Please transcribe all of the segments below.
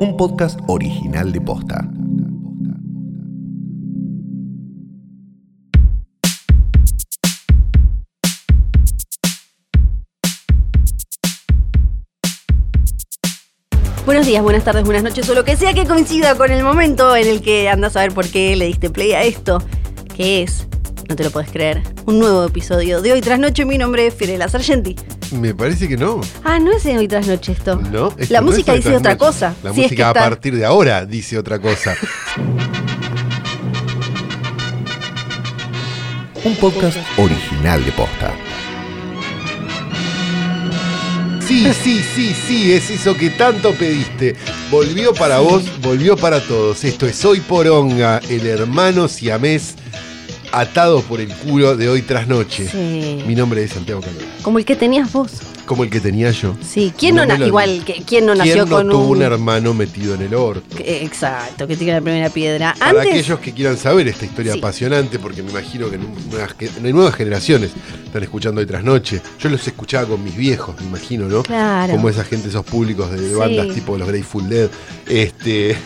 un podcast original de Posta. Buenos días, buenas tardes, buenas noches o lo que sea que coincida con el momento en el que andas a ver por qué le diste play a esto, que es, no te lo puedes creer, un nuevo episodio de Hoy Tras Noche. Mi nombre es Fiorella Sargenti. Me parece que no. Ah, no es de Hoy Tras Noche esto. No, esto La no es música Hoy dice otra Noche. cosa. La Si es que música a está- partir de ahora dice otra cosa. Un podcast original de Posta. Sí, sí, sí, sí, es eso que tanto pediste. Volvió para vos, volvió para todos. Esto es Hoy Poronga, el hermano siamés atado por el culo de hoy tras noche. Sí. Mi nombre es Santiago Calderón. Como el que tenías vos. Como el que tenía yo. Sí. ¿Quién no, No me na- lo igual, que, ¿quién no nació ¿Quién no con tuvo un... un... hermano metido en el orto? que- Exacto, que tiene la primera piedra. Para Antes, aquellos que quieran saber esta historia Sí. apasionante, porque me imagino que nuevas, en nuevas generaciones están escuchando hoy tras noche. Yo los escuchaba con mis viejos, me imagino, ¿no? Claro. Como esa gente, esos públicos de Sí. bandas tipo los Grateful Dead. Este,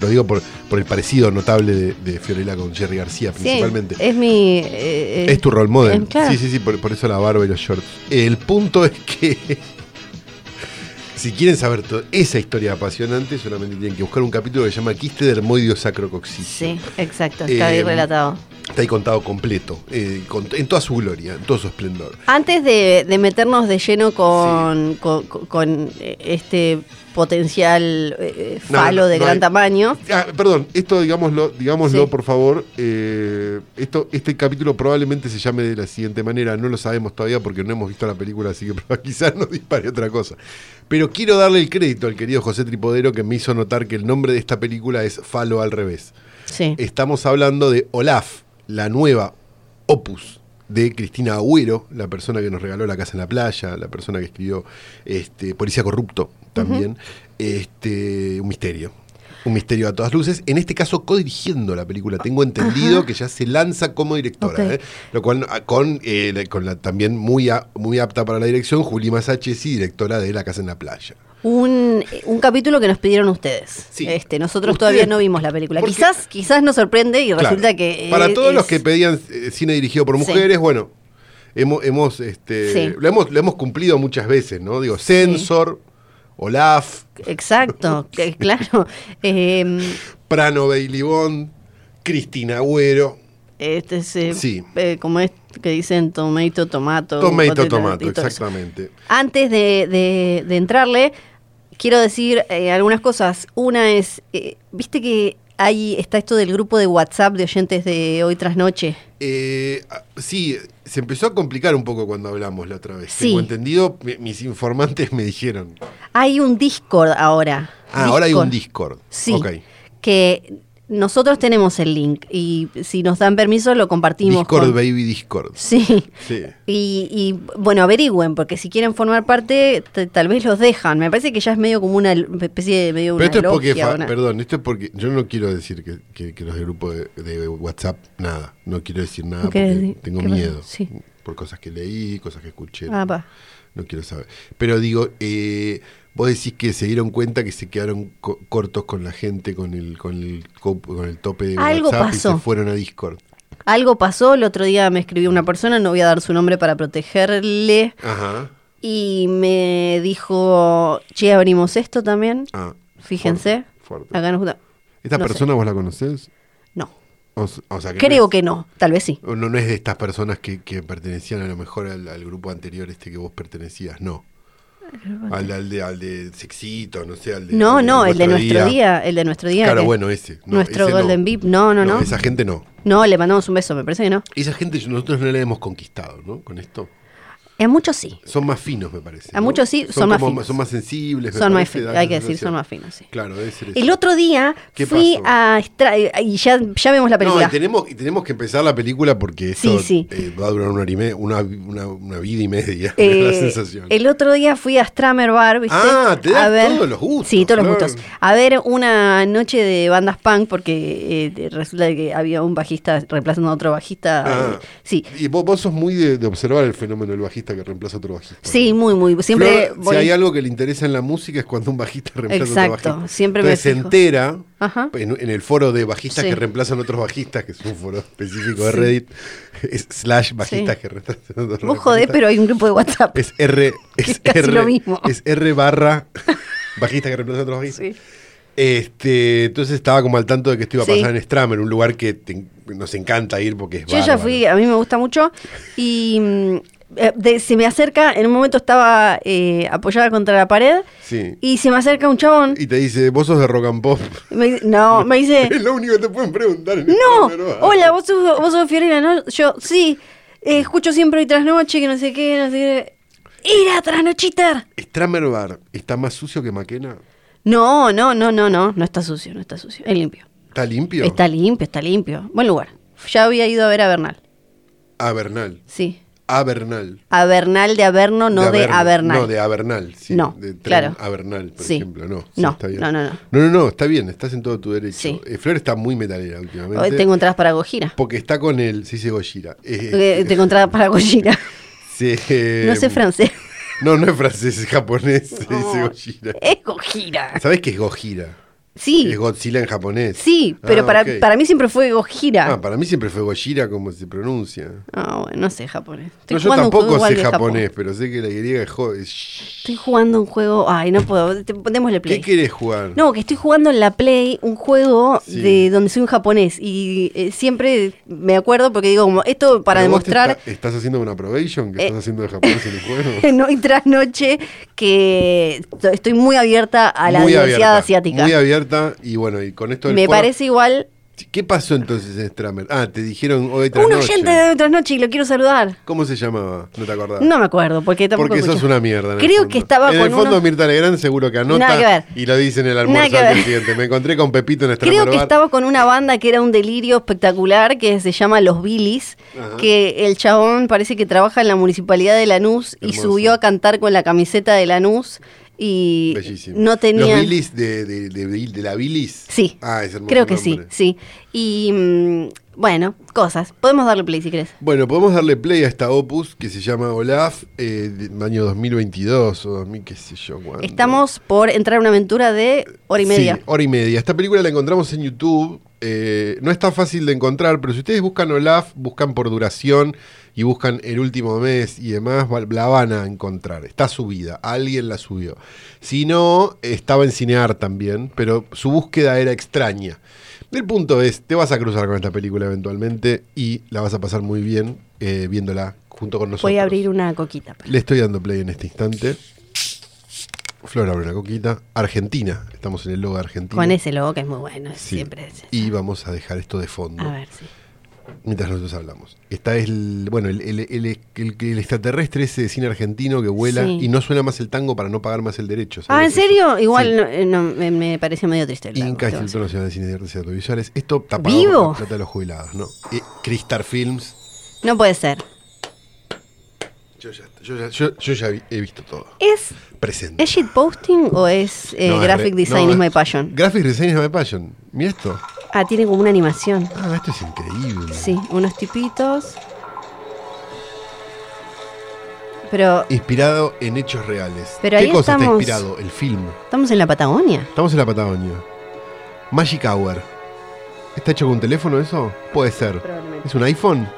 lo digo por, por el parecido notable de, de Fiorella con Jerry García, sí, principalmente. es mi... eh, eh, Es tu role model. eh, claro. Sí, sí, sí, por, por eso la barba y los shorts. El punto es que si quieren saber toda esa historia apasionante, solamente tienen que buscar un capítulo que se llama Quiste dermoidio sacrocoxicio. Sí, exacto, está Eh, ahí relatado. Está ahí contado completo, eh, con- en toda su gloria, en todo su esplendor. Antes de, de meternos de lleno con, con, con, eh, este potencial eh, No, falo no, de no gran hay- tamaño, Ah, perdón, esto digámoslo, digámoslo Sí. por favor. eh, esto, este capítulo probablemente se llame de la siguiente manera. No lo sabemos todavía porque no hemos visto la película, así que quizás nos dispare otra cosa. Pero quiero darle el crédito al querido José Tripodero que me hizo notar que el nombre de esta película es Falo al revés. sí. Estamos hablando de Olaf, la nueva opus de Cristina Agüero, la persona que nos regaló La Casa en la Playa, la persona que escribió este, Policía Corrupto también. este, un misterio. Un misterio a todas luces. En este caso, codirigiendo la película. Tengo entendido que ya se lanza como directora. ¿eh? Lo cual, ah, con, eh, con la también muy, a- muy apta para la dirección, Juli Masachesi, directora de La Casa en la Playa. Un, un capítulo que nos pidieron ustedes. Sí. Este, nosotros Ustedes- todavía no vimos la película. Porque- Quizás, quizás nos sorprende y Claro. resulta que. Para eh, todos los que pedían eh, cine dirigido por Sí. mujeres, bueno, hemos, hemos, este, Sí. lo hemos, lo hemos cumplido muchas veces, ¿no? Digo, Censor, Olaf, Exacto, claro. Em, Prano Bailey Bond, Cristina Agüero, este es, eh, Sí. eh, como es que dicen tomato, tomato. Tomato Tomato, exactamente. Antes de, de- de entrarle, quiero decir eh, algunas cosas. Una es, eh, viste que ahí está esto del grupo de WhatsApp de oyentes de hoy tras noche. Eh, ah, sí, se empezó a complicar un poco cuando hablamos la otra vez. Sí. Tengo entendido, mi- mis informantes me dijeron. Hay un Discord ahora. Ah, ahora hay un Discord. Sí. Ok. Que nosotros tenemos el link y si nos dan permiso lo compartimos. Discord con- Baby Discord. Sí. Sí. Y, y, bueno, averigüen, porque si quieren formar parte, tal vez los dejan. Me parece que ya es medio como una especie de medio Pero una esto es porque, una- perdón, esto es porque yo no quiero decir que, que- que los de grupo de, de WhatsApp, nada, no quiero decir nada ¿No porque decir? tengo miedo Sí. por cosas que leí, cosas que escuché. Ah, no. No quiero saber. Pero digo, eh, vos decís que se dieron cuenta que se quedaron co- cortos con la gente, con el, con el, co- con el tope de Algo WhatsApp y pasó. se fueron a Discord. Algo pasó, el otro día me escribió una persona, no voy a dar su nombre para protegerle, Ajá. y me dijo, che, abrimos esto también. Ah, Fíjense. fuerte, fuerte. Acá nos gusta. ¿Esta no sé. persona vos la conocés? No, O, s- o sea, que creo no es- que no, tal vez sí. No, no es de estas personas que, que pertenecían a lo mejor al, al grupo anterior este que vos pertenecías, no. Al, al de, al de Sexito, no sé, al de. No, al no, el de nuestro día, el de nuestro día. Claro, que- bueno, ese. no, nuestro ese no. Golden Beep, no, no, no. Esa gente no. No, le mandamos un beso, me parece que no. Esa gente nosotros no la hemos conquistado, ¿no? Con esto. A muchos sí. Son más finos, me parece. A ¿no? muchos sí, son más como finos. Son más sensibles. me Son más parece, finos, da hay que decir, son más finos, sí. Claro, debe ser eso. El otro día ¿Qué fui pasó? a y ya, ya vemos la película. No, y tenemos, y tenemos que empezar la película porque esto Sí, sí. eh, va a durar una, hora y me- una, una, una vida y media, me da la Eh, sensación. el otro día fui a Stramer Bar, ¿viste? Ah, te a ver, todos los gustos, Sí, todos los gustos. A ver una noche de bandas punk, porque eh, resulta que había un bajista reemplazando a otro bajista. Ah. eh, sí, Y vos, vos sos muy de, de observar el fenómeno del bajista bajista que reemplaza a otro bajista. Sí, muy, muy. Siempre Flor, voy- Si hay algo que le interesa en la música es cuando un bajista reemplaza a otro Exacto, bajista. siempre me Entonces se fijo. entera en, en el foro de bajistas Sí. que reemplazan a otros bajistas, que es un foro específico de Sí. Reddit, es slash bajistas Sí. que reemplazan a otros Vos jodés, pero hay un grupo de WhatsApp. Es R, es R, lo mismo. es R barra bajista que reemplaza a otros bajistas. Sí. Este, entonces estaba como al tanto de que esto iba a Sí. pasar en Stramer, un lugar que te- nos encanta ir porque es Yo ya bárbaro. fui, a mí me gusta mucho. Y mm, de- se me acerca, en un momento estaba eh, apoyada contra la pared. Sí. Y se me acerca un chabón. Y te dice, vos sos de rock and pop. y me dice- no, me dice. Es lo único que te pueden preguntar en No, Bar. hola, vos sos, vos sos Fiorella, ¿no? Yo, sí, eh, escucho siempre hoy tras noche, que no sé qué, no sé qué. ¡Era trasnochiter! Stramer Bar está más sucio que Maquena. No, no, no, no, no, no está sucio, no está sucio, es limpio. ¿Está limpio? Está limpio, está limpio. Buen lugar. Ya había ido a ver a Bernal, Avernal. sí. Avernal. A Bernal de Averno, no de. Avernal. No, de Avernal. Sí, No, de tren claro. Avernal, por Sí. ejemplo. No, sí, No, está bien. no, no, no. No, no, no, está bien, estás en todo tu derecho. Sí. Eh, Flor está muy metalera últimamente. Hoy tengo entradas para Gojira. Porque está con el, se dice Gojira. Eh, Eh, Tengo entradas para Gojira. sí, eh, No sé francés. No, no es francés, es japonés, se dice No, Gojira. Es Gojira. ¿Sabés qué es Gojira? Sí, Es Godzilla en japonés. sí, pero Ah, para, para mí siempre fue Gojira. Ah, para mí siempre fue Gojira como se pronuncia. Ah, bueno, no sé japonés. Estoy No, yo tampoco sé japonés, pero sé que la griega es jo- Estoy jugando un juego. Ay, no puedo. Te- Démosle play. ¿Qué querés jugar? No, que estoy jugando en la Play un juego Sí. de donde soy un japonés. Y eh, siempre me acuerdo porque digo, como esto para ¿Pero vos te demostrar. está- ¿Estás haciendo una probation? ¿Que Eh. estás haciendo de japonés en el juego? en hoy tras noche que estoy muy abierta a la Muy diversidad abierta, asiática. Muy abierta y bueno, y con esto del Me foro- parece igual ¿Qué pasó entonces en Stramer? Ah, te dijeron hoy tras un noche. oyente de hoy tras noche y lo quiero saludar. ¿Cómo se llamaba? No te acordás. No me acuerdo, porque tampoco Porque sos una mierda. Creo que estaba En con el fondo unos- Mirta Legrand seguro que anota Nada que ver. y lo dice en el almuerzo al siguiente. Me encontré con Pepito en Stramer Creo que Bar. estaba con una banda que era un delirio espectacular que se llama Los Billys, Ajá. que el chabón parece que trabaja en la municipalidad de Lanús y subió a cantar con la camiseta de Lanús y Bellísimo. no tenía ¿Los Billys de, de, de, de la Bilis? Sí. Ah, es hermoso Creo que sí, nombre. sí. Y mm, bueno, cosas. Podemos darle play si querés. Bueno, podemos darle play a esta opus que se llama Olaf, eh, año 2022 o 2000, qué sé yo. Estamos por entrar a una aventura de hora y media. Sí, hora y media. Esta película la encontramos en YouTube. eh, no está fácil de encontrar, pero si ustedes buscan Olaf, buscan por duración y buscan el último mes y demás, la van a encontrar. Está subida, alguien la subió. Si no, estaba en Cinear también, pero su búsqueda era extraña. El punto es, te vas a cruzar con esta película eventualmente y la vas a pasar muy bien eh, viéndola junto con nosotros. Voy a abrir una coquita. Le estoy dando play en este instante. Flor abre una coquita. Argentina. Estamos en el logo de Argentina. Con ese logo que es muy bueno. Sí. Siempre es- Y vamos a dejar esto de fondo A ver, sí. Mientras nosotros hablamos. Está el, bueno, el, el- el- el- el extraterrestre ese de cine argentino que vuela Sí. y no suena más el tango para no pagar más el derecho. Ah, ¿en serio? Igual Sí. no, eh, no, me, me pareció medio triste el Inca Instituto. Nacional de Cine y Artes Audiovisuales. Esto está pagado ¿Vivo? por plata de los jubilados, ¿no? Eh, Cristar Films. No puede ser. Yo ya, yo ya- yo- yo ya vi- he visto todo. ¿Es, Presente. ¿es shitposting o es eh, No, graphic design is my passion? Graphic Design is my passion. Mira esto. Ah, tiene como una animación. Ah, esto es increíble. Sí, unos tipitos. Pero Inspirado en hechos reales. Pero ¿Qué ahí cosa está estamos- inspirado? El film. estamos en la Patagonia. Estamos en la Patagonia. Magic Hour. ¿Está hecho con un teléfono eso? Puede ser. ¿Es un iPhone?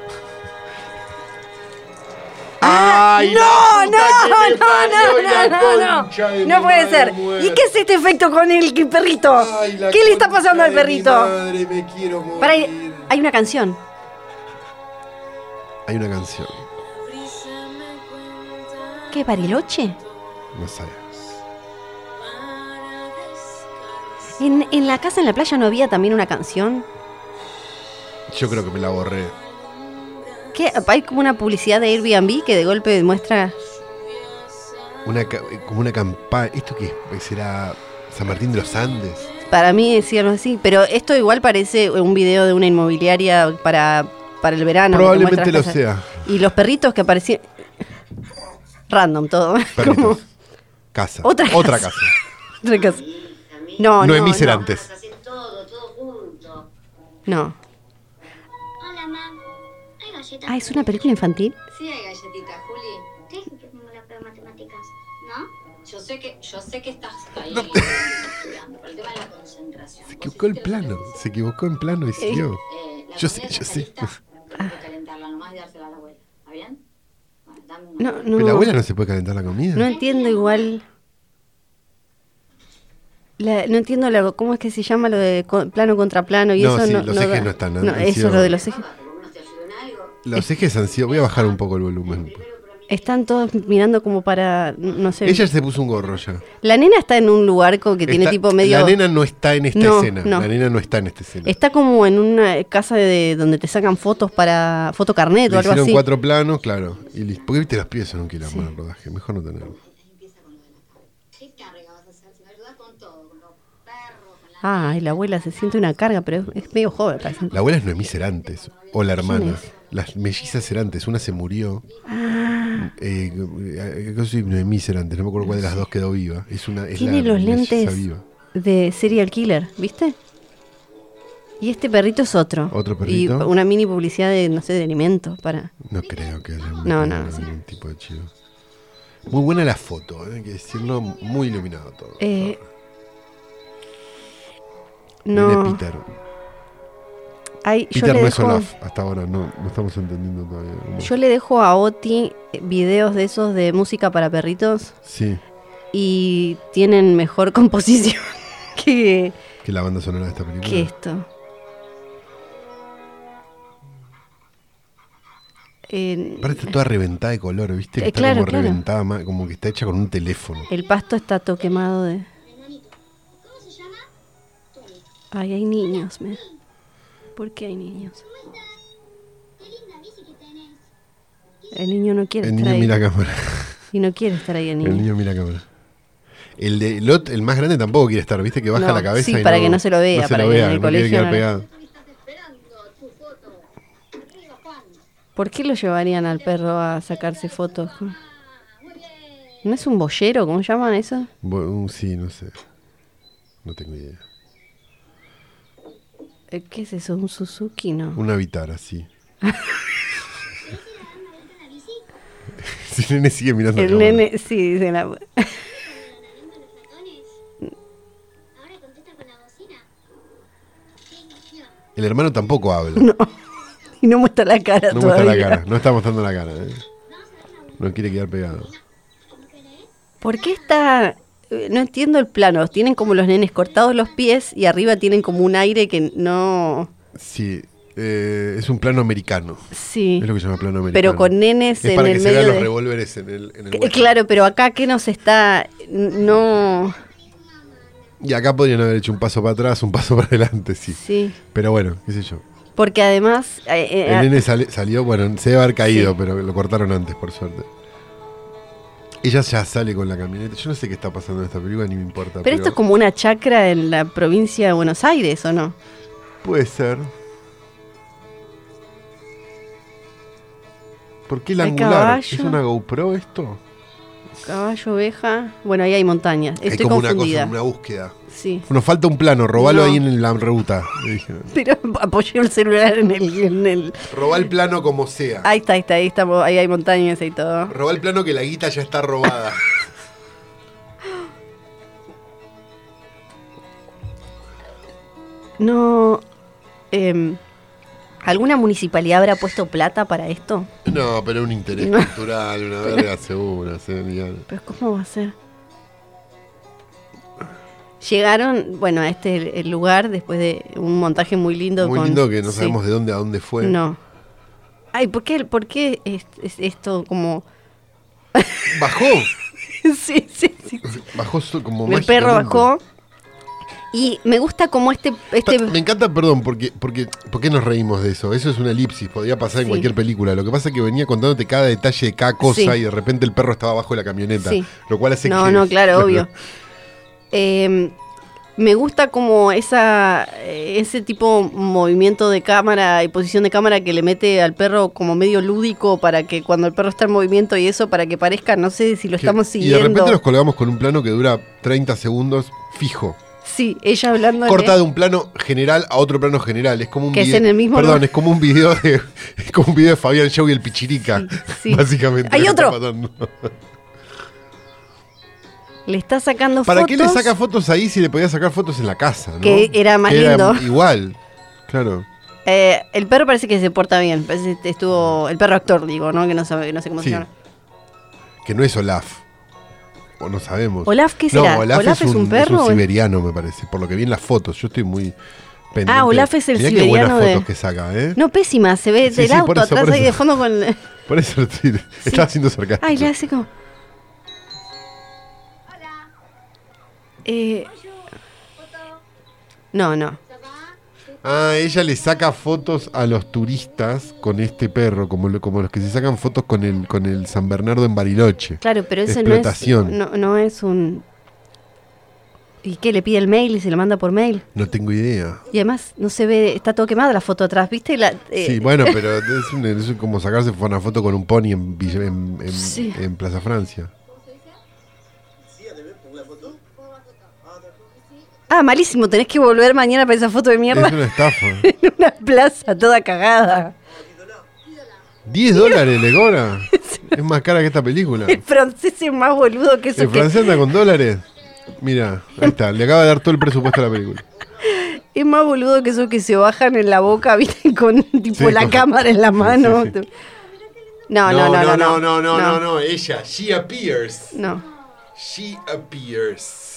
¡Ay, no, no, no, no, no, no, no puede ser. ¿Y qué es este efecto con el perrito? ¿Qué le está pasando al perrito? madre, me quiero morir. Para, hay una canción. Hay una canción. ¿Qué, Bariloche? No sabemos. ¿En, en la casa en la playa no había también una canción? Yo creo que me la borré. ¿Qué? Hay como una publicidad de Airbnb que de golpe muestra. Una, ca- como una campaña. ¿Esto qué es? ¿Será San Martín de los Andes? Para mí decirlo así, pero esto igual parece un video de una inmobiliaria para, para el verano. Probablemente lo sea. Y los perritos que aparecían. Random todo. Perritos. Como Casa. Otra Otra casa. casa. otra cosa. No, no. Noemí no. Cerantes. Hacen todo, todo junto. No. Ah, ¿es una película infantil? Sí, hay galletitas, Juli. sé que, yo sé que estás ahí estudiando, pero el tema es la concentración. Se equivocó el plano. Se equivocó en plano y siguió. Eh, la Yo sé, yo sé. está lista, pero hay que calentarla nomás y dársela a la abuela. ¿Está bien? Bueno, dame una. No, no. ¿Pero la abuela no se puede calentar la comida? No entiendo igual. La- no entiendo la- cómo es que se llama lo de plano contra plano y No, eso sí, no. los no ejes da- no están, No, eso lo de los ejes. Los ejes han sido. Voy a bajar un poco el volumen. Están todos mirando como para. No sé. Ella se puso un gorro ya. La nena está en un lugar como que tiene tipo medio. La nena no está en esta No, escena. no. La nena no está en esta escena. Está como en una casa de donde te sacan fotos para fotocarnet Le o algo hicieron así. cuatro planos, claro. Y. Porque viste, los pies son un quilombo en el rodaje. Mejor no tenerlo. Ah, y la abuela se siente una carga, pero es, es medio joven. parece. La abuela es Noemí Cerantes. O la hermana. Las mellizas Cerantes. Una se murió. Ah, Eh, eh, yo soy Noemí Cerantes. No me acuerdo cuál de las dos quedó viva. Es una, es tiene la los lentes viva. de serial killer, ¿viste? Y este perrito es otro. ¿Otro Y perrito? una mini publicidad de, no sé, de alimentos para. No creo que haya No, metido no, no, sí. tipo de chivo. Muy buena la foto, eh, hay que decirlo. Muy iluminado todo. Eh, no. Peter. Ay, yo, Peter le no dejo, hasta ahora, no, no estamos entendiendo todavía. es. yo le dejo a Oti videos de esos de música para perritos Sí, y tienen mejor composición que, que la banda sonora de esta película. que esto. Aparte está toda reventada de color, ¿viste? Que Eh, está claro, como claro. reventada, como que está hecha con un teléfono. el pasto está todo quemado de. Hermanito, ¿cómo se llama? Tony. Ay, hay niños, me. ¿Por qué hay niños? El niño no quiere El estar niño ahí. mira cámara. Y no quiere estar ahí el niño. El niño mira cámara. El de Lot, el más grande, tampoco quiere estar, ¿viste? Que baja No, la cabeza sí, y para que no se lo vea, No se para lo que en vea, el no quiere colegio quedar no- pegado. ¿Por qué lo llevarían al perro a sacarse fotos? ¿No es un boyero? ¿Cómo llaman eso? Un- sí, no sé. No tengo idea. Eh, ¿Qué es eso? ¿Un Suzuki? No. Una Vitara, sí. Si el nene sigue mirando a El cámara. nene, sí, dice la... ¿Nadando en los ratones? Ahora contesta con la bocina. Qué emoción. El hermano tampoco habla. No. Y no muestra la cara No muestra la cara, no está mostrando la cara. ¿eh? No quiere quedar pegado. ¿Por qué está...? Eh, No entiendo el plano. Tienen como los nenes cortados los pies y arriba tienen como un aire que no... Sí, eh, es un plano americano. Sí. Es lo que se llama plano americano. Pero con nenes es en para el que se medio vean los revólveres en el, en el. Claro, pero acá que nos está... No... Y acá podrían haber hecho un paso para atrás, un paso para adelante, sí. Sí. Pero bueno, qué sé yo. Porque además... eh, eh, El nene salió, bueno, se debe haber caído, pero lo cortaron antes, por suerte. Ella ya sale con la camioneta. Yo no sé qué está pasando en esta película, ni me importa. pero esto es como una chacra en la provincia de Buenos Aires, ¿o no? Puede ser. ¿Por qué el angular? caballo. ¿Es una GoPro esto? Caballo, oveja... Bueno, ahí hay montañas. Hay Estoy como una confundida. cosa, una búsqueda. Sí. Nos falta un plano, robalo No. ahí en la ruta. Pero apoyé el celular en el... En el... Robá el plano como sea. Ahí está, ahí está, ahí estamos, ahí hay montañas y todo. Robá el plano que la guita ya está robada. No. em, ¿Alguna municipalidad habrá puesto plata para esto? no, pero un interés No. cultural, una verga segura. se venían. Pero ¿cómo va a ser? Llegaron, bueno, a este el lugar después de un montaje muy lindo. Muy con- lindo que no sí. sabemos de dónde a dónde fue. No. Ay, ¿por qué, por qué es, es esto como.? Bajó. sí, sí, sí. Bajó como El perro bajó. Y me gusta como este. este Me encanta, perdón, porque, porque ¿por qué nos reímos de eso? Eso es una elipsis, podría pasar en Sí. cualquier película. Lo que pasa es que venía contándote cada detalle de cada cosa Sí. y de repente el perro estaba abajo de la camioneta. Sí. Lo cual hace No, que. no, claro, obvio. Eh, me gusta como esa ese tipo movimiento de cámara y posición de cámara que le mete al perro como medio lúdico para que cuando el perro está en movimiento y eso para que parezca, no sé si lo Que- estamos Y de siguiendo. repente nos colgamos con un plano que dura 30 segundos fijo. Sí, ella hablando Corta de un plano general a otro plano general. Es como un Que es en el mismo Perdón, lugar. es como un video de. Es como un video de Fabián Show y el Pichirica. Sí, sí. Básicamente. Hay otro. Le está sacando ¿Para fotos. qué le saca fotos ahí si le podía sacar fotos en la casa? ¿no? Que era más lindo. igual, claro. Eh, el perro parece que se porta bien. Parece que estuvo. El perro actor, digo, ¿no? Que no, sabe, no sé cómo Sí. se llama. Que no es Olaf. O no sabemos. ¿Olaf qué No, será? Olaf, ¿Olaf es, es un un, perro es un siberiano, me parece. Por lo que vi en las fotos. Yo estoy muy pendiente. Ah, Olaf es el Mirá qué buenas siberiano de- fotos que saca, ¿eh? No, pésima. Se ve Sí, del sí, auto eso, atrás ahí de fondo con. Por eso estoy- estaba haciendo sarcástico. Ay, le hace como. Eh, no, no. Ah, ella le saca fotos a los turistas con este perro, como, lo- como los que se sacan fotos con el, con el San Bernardo en Bariloche. Claro, pero ese no es, no, no es un... ¿Y qué? ¿Le pide el mail y se lo manda por mail? No tengo idea. Y además no se ve, está todo quemada la foto atrás, ¿viste? La, eh, Sí, bueno, pero es, un- es como sacarse una foto con un pony en, en, en- Sí. en Plaza Francia. Ah, malísimo, tenés que volver mañana para esa foto de mierda Es una estafa. en una plaza toda cagada. 10 dólares le cobra. Es más cara que esta película. El francés es más boludo que eso. El que- francés anda con dólares. Mira, ahí está, le acaba de dar todo el presupuesto a la película. Es más boludo que eso que se bajan en la boca, ¿viste? Con tipo Sí, la con- cámara en la mano. sí. No, no, no, no, no. no, no, ella, she appears. No. She appears.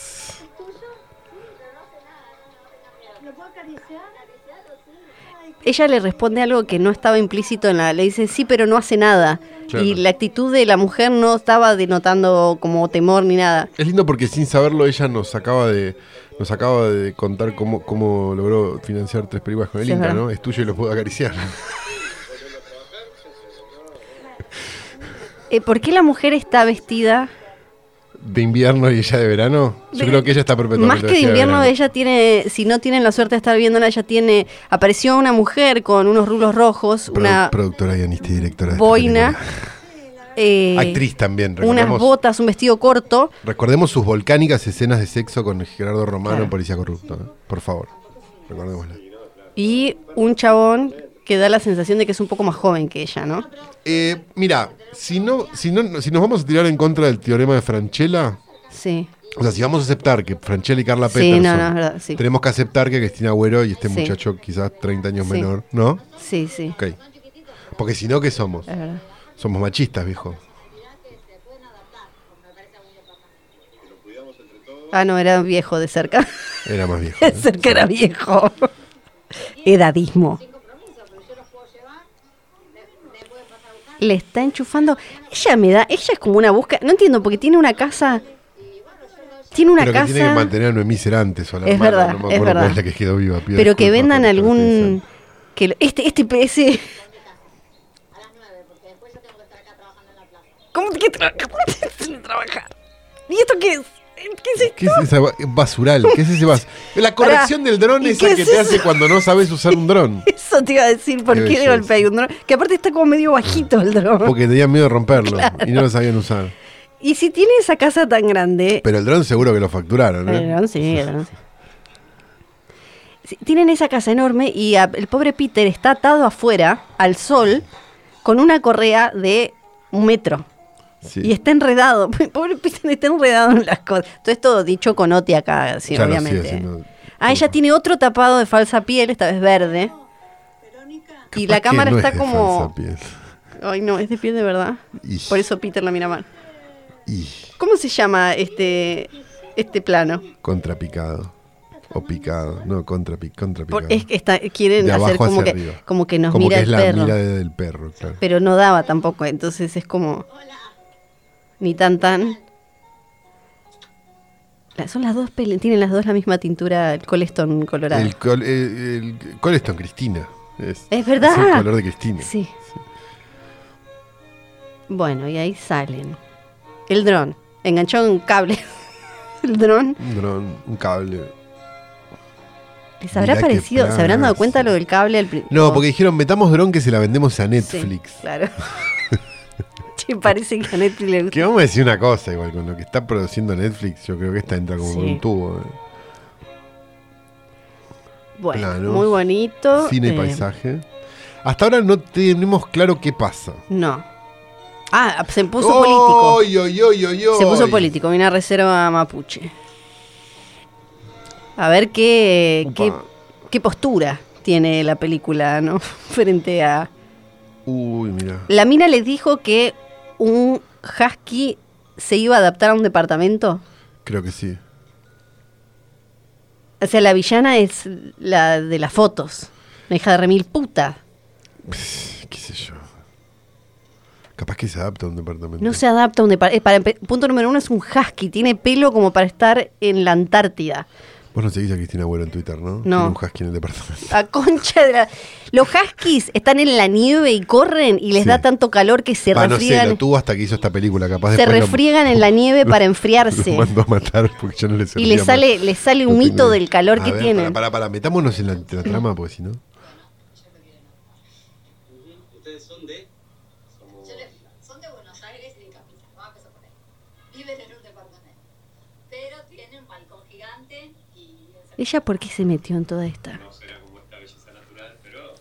Ella le responde algo que no estaba implícito en la. Le dice sí, pero no hace nada. Claro. Y la actitud de la mujer no estaba denotando como temor ni nada. Es lindo porque sin saberlo ella nos acaba de nos acaba de contar cómo, cómo logró financiar tres películas con el Sí, Inca. ¿no? Es tuyo y lo puedo acariciar. Eh, ¿Por qué la mujer está vestida? De invierno y ella de verano. Yo De- creo que ella está perpetuamente Más que de invierno, ella tiene, si no tienen la suerte de estar viéndola, ella tiene, apareció una mujer con unos rulos rojos, una productora, guionista y directora boina, eh, Actriz también, unas botas, un vestido corto. recordemos sus volcánicas escenas de sexo con Gerardo Romano Claro. en Policía Corrupto. ¿eh? Por favor, recordémosla. Y un chabón que da la sensación de que es un poco más joven que ella, ¿no? Eh, mira, si, no, si, no, si nos vamos a tirar en contra del teorema de Franchella, Sí. o sea, si vamos a aceptar que Franchella y Carla Sí, Peterson, no, no, es verdad, sí. tenemos que aceptar que Cristina Agüero y este Sí. muchacho quizás 30 años menor, ¿no? Sí, sí, Ok. Porque si no, ¿qué somos? es verdad. Somos machistas, viejo. Ah, no, era viejo de cerca. Era más viejo. De ¿eh? cerca era viejo. Edadismo. Le está enchufando. Ella me da. Ella es como una busca. No entiendo, porque tiene una casa. Tiene una Pero que casa. tiene que mantener a Noemí Cerantes o a la Es verdad, no me es acuerdo verdad. cuál es la que quedó viva. pido pero que vendan algún. Que lo- este, este ese. ¿Cómo que tra- cómo trabajar? ¿Y esto qué es? ¿Qué es? ¿Qué es esa ba- basural? ¿Qué es ese bas? La corrección del dron ¿y es qué la que es te eso? hace cuando no sabes usar un dron. Eso te iba a decir, ¿por Qué qué de belleza. golpe hay un dron? Que aparte está como medio bajito el dron. Porque tenían miedo de romperlo y no lo sabían usar. Y si tiene esa casa tan grande. Pero el dron seguro que lo facturaron, El ¿eh? dron sí, el dron sí. Sí, Tienen esa casa enorme y a- el pobre Peter está atado afuera al sol con una correa de un metro. Sí. Y está enredado. Pobre Peter está enredado en las cosas. Todo esto dicho con Oti acá, sí, Claro, sí, obviamente. haciendo- Ah, ella tiene otro tapado de falsa piel, esta vez verde. Y la Capaz cámara no es está de como. falsa piel. Ay, no, es de piel de verdad. Ish. Por eso Peter la mira mal. Y ¿Cómo se llama este, este plano? contrapicado. O picado. No, contrapicado. Por- es que está, quieren De hacer como que, arriba. como que nos Como mira que el es la perro. mirada del perro, claro. Pero no daba tampoco, entonces es como. Ni tan tan. La- son las dos tienen las dos la misma tintura, el Coleston colorado. El, col, el, el Coleston, Cristina. Es, Es verdad. Es el color de Cristina. Sí. Bueno, y ahí salen. El dron. Enganchado en un cable. el dron. Un dron, un cable. ¿Les habrá Mirá parecido? ¿Se habrán dado cuenta lo del cable al pri- No, porque dijeron, metamos dron que se la vendemos a Netflix. Sí, claro. che, parece que a Netflix le gusta. Que vamos a decir una cosa, igual, con lo que está produciendo Netflix, yo creo que esta entra como Sí. un tubo. ¿eh? Bueno, planos, muy bonito. Cine y eh, paisaje. Hasta ahora no tenemos claro qué pasa. No. Ah, se puso político. Se puso político, una reserva mapuche. A ver qué, qué, qué postura tiene la película, ¿no? Frente a. Uy, mira. La mina les dijo que un husky se iba a adaptar a un departamento. Creo que sí. O sea, la villana es la de las fotos. La hija de remil puta. ¿Qué sé yo? Capaz que se adapta a un departamento. No se adapta a un departamento. Punto número uno es un husky. Tiene pelo como para estar en la Antártida. Vos no seguís a Cristina Agüero en Twitter, ¿no? No. Un husky en el departamento. A concha de la... Los huskies están en la nieve y corren y les Sí. da tanto calor que se Ah, no sé, refriegan. lo tuvo hasta que hizo esta película, capaz se lo- refriegan en la nieve para enfriarse. Lo mandó a matar porque ya no le y le sale, le sale un No mito tengo- del calor A que ver, tienen. Para, para, para, metámonos en la, en la trama porque si no. ¿Ustedes son de? Yo le digo, son de Buenos Aires y de Capital. Vamos a empezar por ahí. Viven en un departamento. Pero tienen un balcón gigante y... ¿Ella por qué se metió en toda esta? No será como esta belleza natural, pero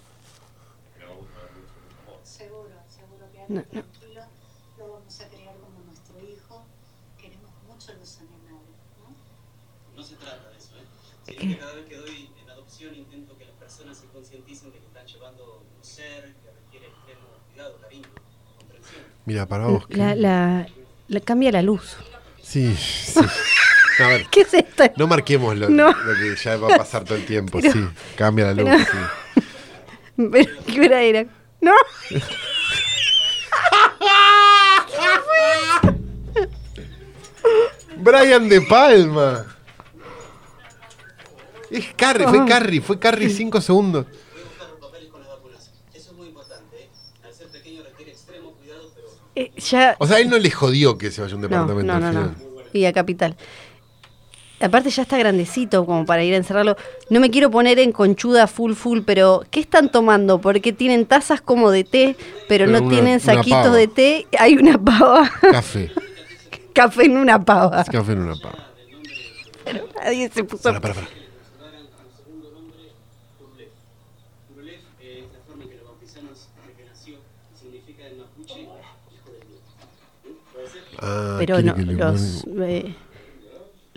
mucho. Seguro, seguro que No, tranquilo lo vamos a criar como nuestro hijo. Queremos mucho los animales, ¿no? No se trata de eso, ¿eh? Sino que cada vez que doy en adopción intento que las personas se concienticen de que están llevando un ser que requiere extremo cuidado, cariño, comprensión. Mira, para vos. La, la, la- cambia la luz. Sí, sí. A ver, ¿Qué es esto? no marquemos lo, No. lo que ya va a pasar todo el tiempo. Pero- sí, cambia la luz. pero- sí. Pero, ¿Qué hora era? No. Brian De Palma. Es Carrie, Ah. fue Carrie, fue Carrie cinco segundos. Voy a buscar los papeles con las vacunas. Eso es muy importante, ¿eh? Al ser pequeño requiere extremo cuidado, pero ya. O sea, él no le jodió que se vaya a un departamento no, no, al no. Y a Capital. Aparte ya está grandecito como para ir a encerrarlo. No me quiero poner en conchuda full full, pero ¿qué están tomando? Porque tienen tazas como de té, pero, Pero no una- tienen saquitos de té. Hay una pava. Café. Café en una pava. Es café en una pava. Pero nadie se puso. Para, para, para. Ah, Pero no, los, eh,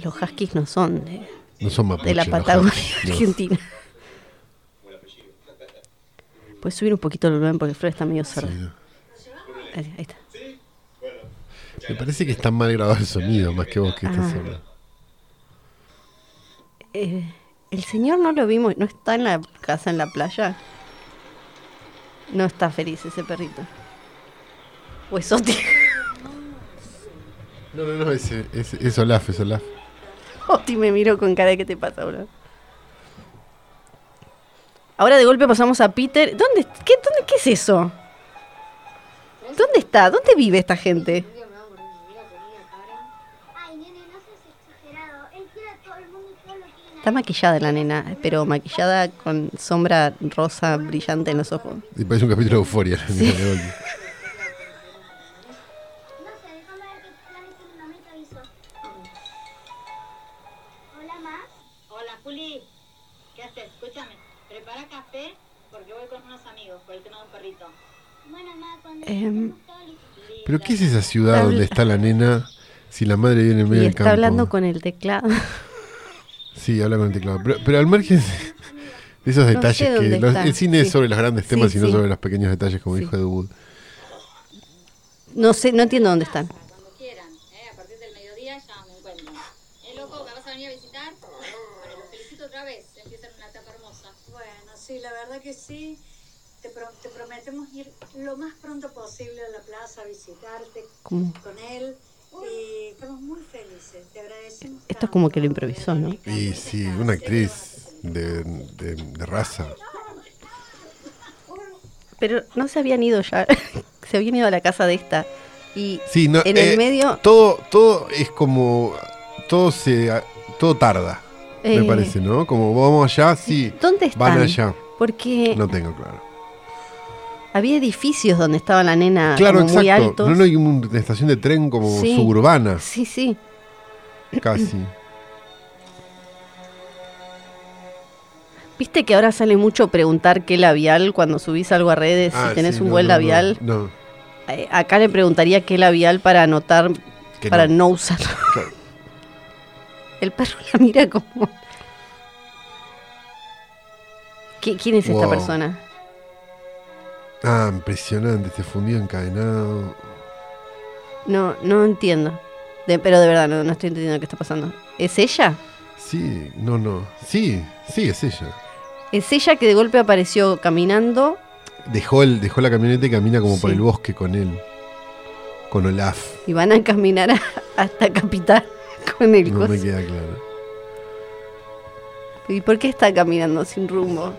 los huskies no son de, no son mapuche. de la Patagonia no. argentina. Puedes subir un poquito el volumen porque Flor está medio sorda. Sí. Ahí, ahí está. Me parece que está mal grabado el sonido, más que vos que estás Ah. sola. Eh, el señor no lo vimos, no está en la casa en la playa. No está feliz ese perrito. O es Oti. No, no, no, ese, ese, es Olaf, es Olaf. Oti me miró con cara de qué te pasa, bro. Ahora de golpe pasamos a Peter. ¿Dónde, qué, dónde, qué es eso? ¿Dónde está? ¿Dónde vive esta gente? Ay, nene, no seas exagerado. Él quiere a todo el mundo y todo lo quieren a Está maquillada la nena, pero maquillada con sombra rosa brillante en los ojos. Y parece un capítulo de Euforia. No Em. Pero ¿qué es esa ciudad Habla- donde está la nena si la madre viene en medio Y del está campo? hablando con el teclado. Sí, habla con el teclado. Pero, pero al margen de esos sé detalles que... los- el cine es sobre los grandes temas Sí, y no sí. sobre los pequeños detalles, como Sí. dijo Ed Wood. No sé, no entiendo dónde están. Cuando quieran. A partir del mediodía ya me encuentran. ¿Eh, loco, que vas a venir a visitar? Bueno, los felicito otra vez. Empiezan una etapa hermosa. Bueno, sí, la verdad que sí. Te, pro- te prometemos ir lo más pronto posible a la plaza a visitarte ¿Cómo? con él. Y estamos muy felices. Te agradecemos. Esto es como que lo improvisó, ¿no? Y sí, una actriz de, de, de raza. Pero no se habían ido ya. se habían ido a la casa de esta. Y Sí, no, en eh, el medio. Todo, todo es como... Todo se... Todo tarda, eh, me parece, ¿no? Como vamos allá, sí. ¿Dónde están? Van allá. Porque No tengo claro. Había edificios donde estaba la nena Claro, como muy altos. No, no hay un- una estación de tren como Sí. suburbana, Sí, sí. casi. Viste que ahora sale mucho preguntar qué labial cuando subís algo a redes, Ah, si tenés sí, un no, buen no, labial. No, Eh, acá le preguntaría qué labial para anotar, Que para no. no, usar. Claro. El perro la mira como... ¿Qui- ¿Quién es esta Wow. persona? Ah, impresionante, se fundió encadenado. No, no entiendo. De- pero de verdad, no, no estoy entendiendo qué está pasando. ¿Es ella? Sí, no, no. Sí, sí, es ella. Es ella que de golpe apareció caminando. Dejó, el, dejó la camioneta y camina como por Sí. el bosque con él. Con Olaf. Y van a caminar a- hasta Capital con el No me queda claro. ¿Y por qué está caminando sin rumbo?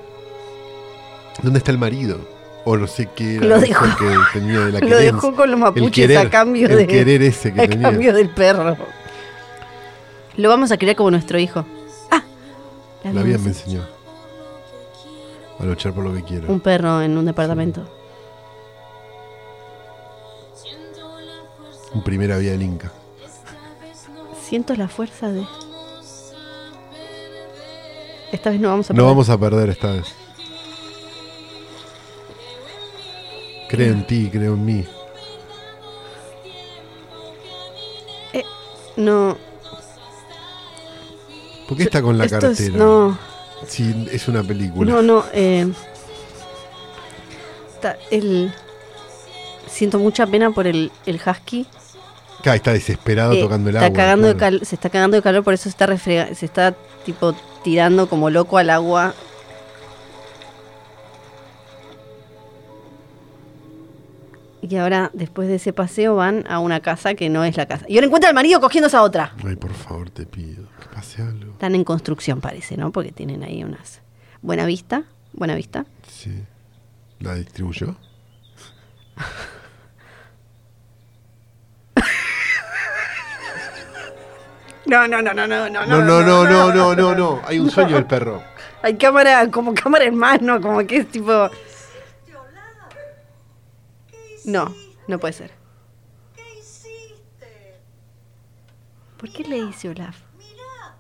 ¿Dónde está el marido? O no sé qué era Lo dejó. que tenía de la Lo dejó con los mapuches querer, a cambio de. querer ese que a tenía. cambio del perro. Lo vamos a criar como nuestro hijo. Ah, La vida me enseñó. A luchar por lo que quiero. Un perro en un departamento. En primera vía del Inca. Siento la fuerza de. Esta vez no vamos a No perder. vamos a perder esta vez. Creo en ti, creo en mí. No. ¿Por qué está con la esto cartera? es- no, Si es una película. no, no. Eh, el, siento mucha pena por el, el husky. Acá está desesperado Eh, tocando el está agua. cagando de claro. cal- se está cagando de calor, por eso se está refrega- se está tipo tirando como loco al agua. Y ahora, después de ese paseo, van a una casa que no es la casa. Y ahora encuentra al marido cogiéndose a otra. Ay, por favor, te pido. Que pase algo. Están en construcción, parece, ¿no? Porque tienen ahí unas. Buena vista, buena vista. Sí. ¿La distribuyó? No, no, no, no, no, no, No, no, no, no, no, no, no. Hay un sueño del perro. Hay cámara, como cámara en mano, como que es tipo. No, no puede ser. ¿Qué hiciste? ¿Por qué le dice Olaf? Mira.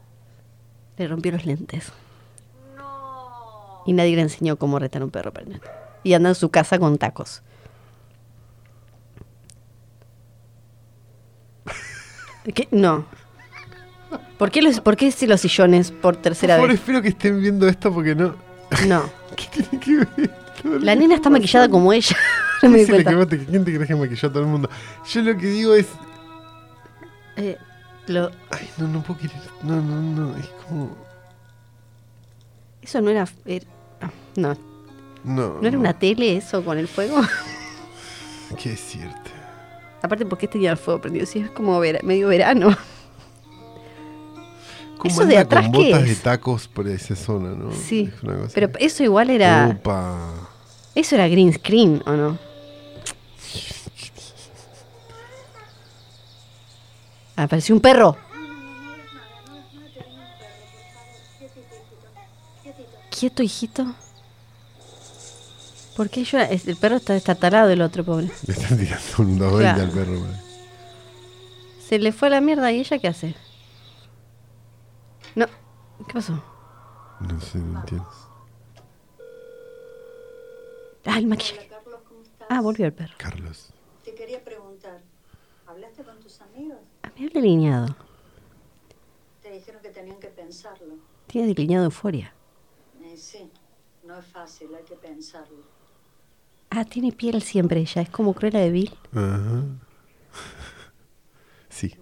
Le rompió los lentes. No. Y nadie le enseñó cómo retar a un perro aparentemente. Y anda en su casa con tacos. ¿Qué? No. ¿Por qué, los, ¿Por qué si los sillones por Por tercera favor, vez? espero que estén viendo esto porque no. No. ¿Qué tiene que ver? La nena que está maquillada como ella. No me que ¿Quién te crees que maquilló a todo el mundo? Yo lo que digo es. Eh, lo- Ay, no, no puedo querer. No, no, no. Es como. eso no era. era- ah, no, No. ¿no era una tele eso con el fuego? ¿Qué decirte? Aparte, ¿por qué tenía el fuego prendido? Si es como vera- medio verano. ¿Cómo ¿Eso de anda atrás con qué botas de es? tacos por esa zona, no? Sí. Es una cosa- Pero eso igual era. Opa. Eso era green screen, ¿o no? Apareció un perro. Quieto, hijito. ¿Por qué llora? Es- El perro está destatalado el otro, pobre. Le están tirando un 220 Claro. al perro. man. Se le fue a la mierda y ella qué hace. No. ¿Qué pasó? No sé, no entiendo. Ah, el maquillaje. Hola, Carlos, ¿cómo estás? Ah, volvió el perro. Carlos. Te quería preguntar, ¿hablaste con tus amigos? Ah, mira el delineado. Te dijeron que tenían que pensarlo. Tiene delineado euforia. Eh, sí, no es fácil, hay que pensarlo. Ah, tiene piel siempre ella. Es como Cruella de Vil. Ajá. Sí.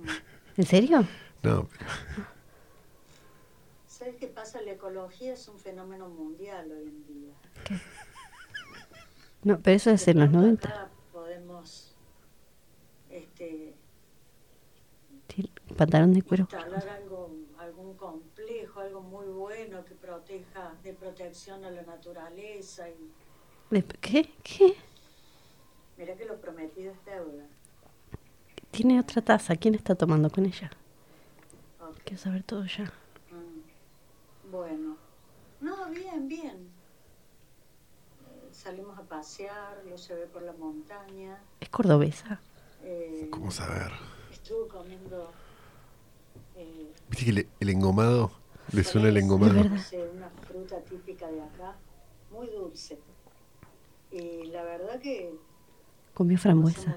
¿En serio? No, pero. ¿Sabes qué pasa? La ecología es un fenómeno mundial hoy en día. No, pero eso es en los De pronto 90. acá podemos este, Tiene pantalón de cuero. instalar algo, algún complejo, algo muy bueno que proteja, de protección a la naturaleza. Y De- ¿Qué? ¿Qué? mira que lo prometido es deuda. Tiene otra taza. ¿Quién está tomando con ella? Ok. Quiero saber todo ya. Mm. Bueno, no, bien, bien. Salimos a pasear, lo se ve por la montaña. ¿Es cordobesa? Eh, ¿Cómo saber? estuve comiendo eh, ¿Viste que le- el engomado? Le suena el engomado. Es una fruta típica de acá, muy dulce. Y la verdad que Comió frambuesa.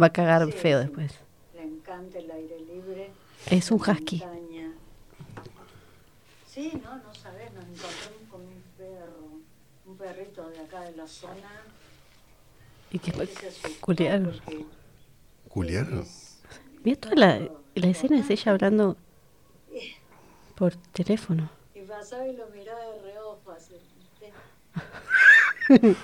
Va a cagar Sí, feo después. Le encanta el aire libre. Es un husky. montaña. Sí, no, no sabes, nos encontramos con un perro, un perrito de acá de la zona. Y porque ¿Juliano? es- Mira toda la, la escena es ella hablando por teléfono. Y pasaba y lo miraba de reojo así. Pero,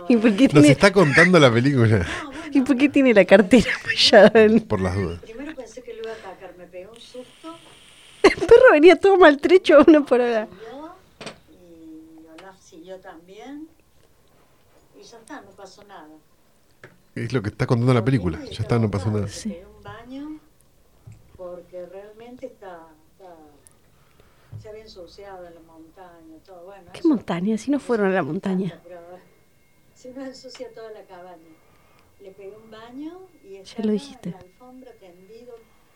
¿Y por qué Nos tiene, está contando la película no, bueno, ¿y por qué tiene la cartera apoyada en- por las dudas. primero pensé que lo iba a atacar, me pegó un susto. El perro venía todo maltrecho uno por hora. Y Olaf siguió también. Está, no pasó nada. Es lo que está contando la película. Ya está, no pasó nada. Sí. un baño porque realmente está, está- se había ensuciado en la montaña, todo. Bueno, ¿Qué eso- montaña? Si no fueron a la montaña. Pero se nos ensucia toda la cabaña. Le pegué un baño y Ya estaba lo dijiste. en la alfombra tendido,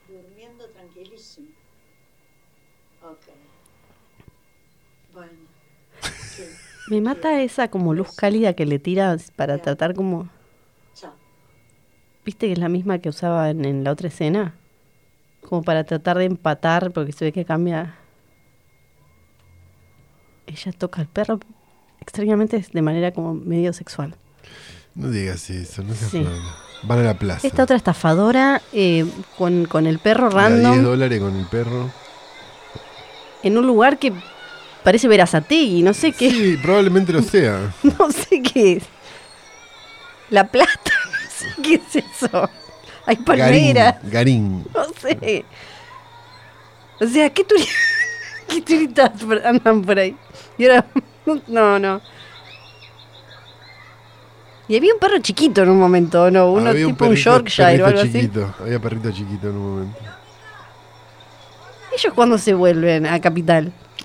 durmiendo tranquilísimo. Ok. Bueno. Sí. Me mata esa como luz cálida que le tira para tratar como... ¿Viste que es la misma que usaba en, en la otra escena? Como para tratar de empatar, porque se ve que cambia. Ella toca al perro extrañamente de manera como medio sexual. No digas eso, no seas Sí. Van a la plaza. Esta otra estafadora eh, con, con el perro a 10 random dólares con el perro. en un lugar que parece Verazategui, no sé qué, Sí, probablemente lo sea. no sé qué es. La Plata, no sé qué es eso. Hay palmeras. Garín. No sé. O sea, ¿qué, turi ¿qué turistas por- andan por ahí? Y ahora, no, no. Y había un perro chiquito en un momento, ¿no? Uno Había tipo un, perrito- Yorkshire o algo chiquito. Había perrito chiquito en un momento. así. ¿Ellos cuándo se vuelven a Capital?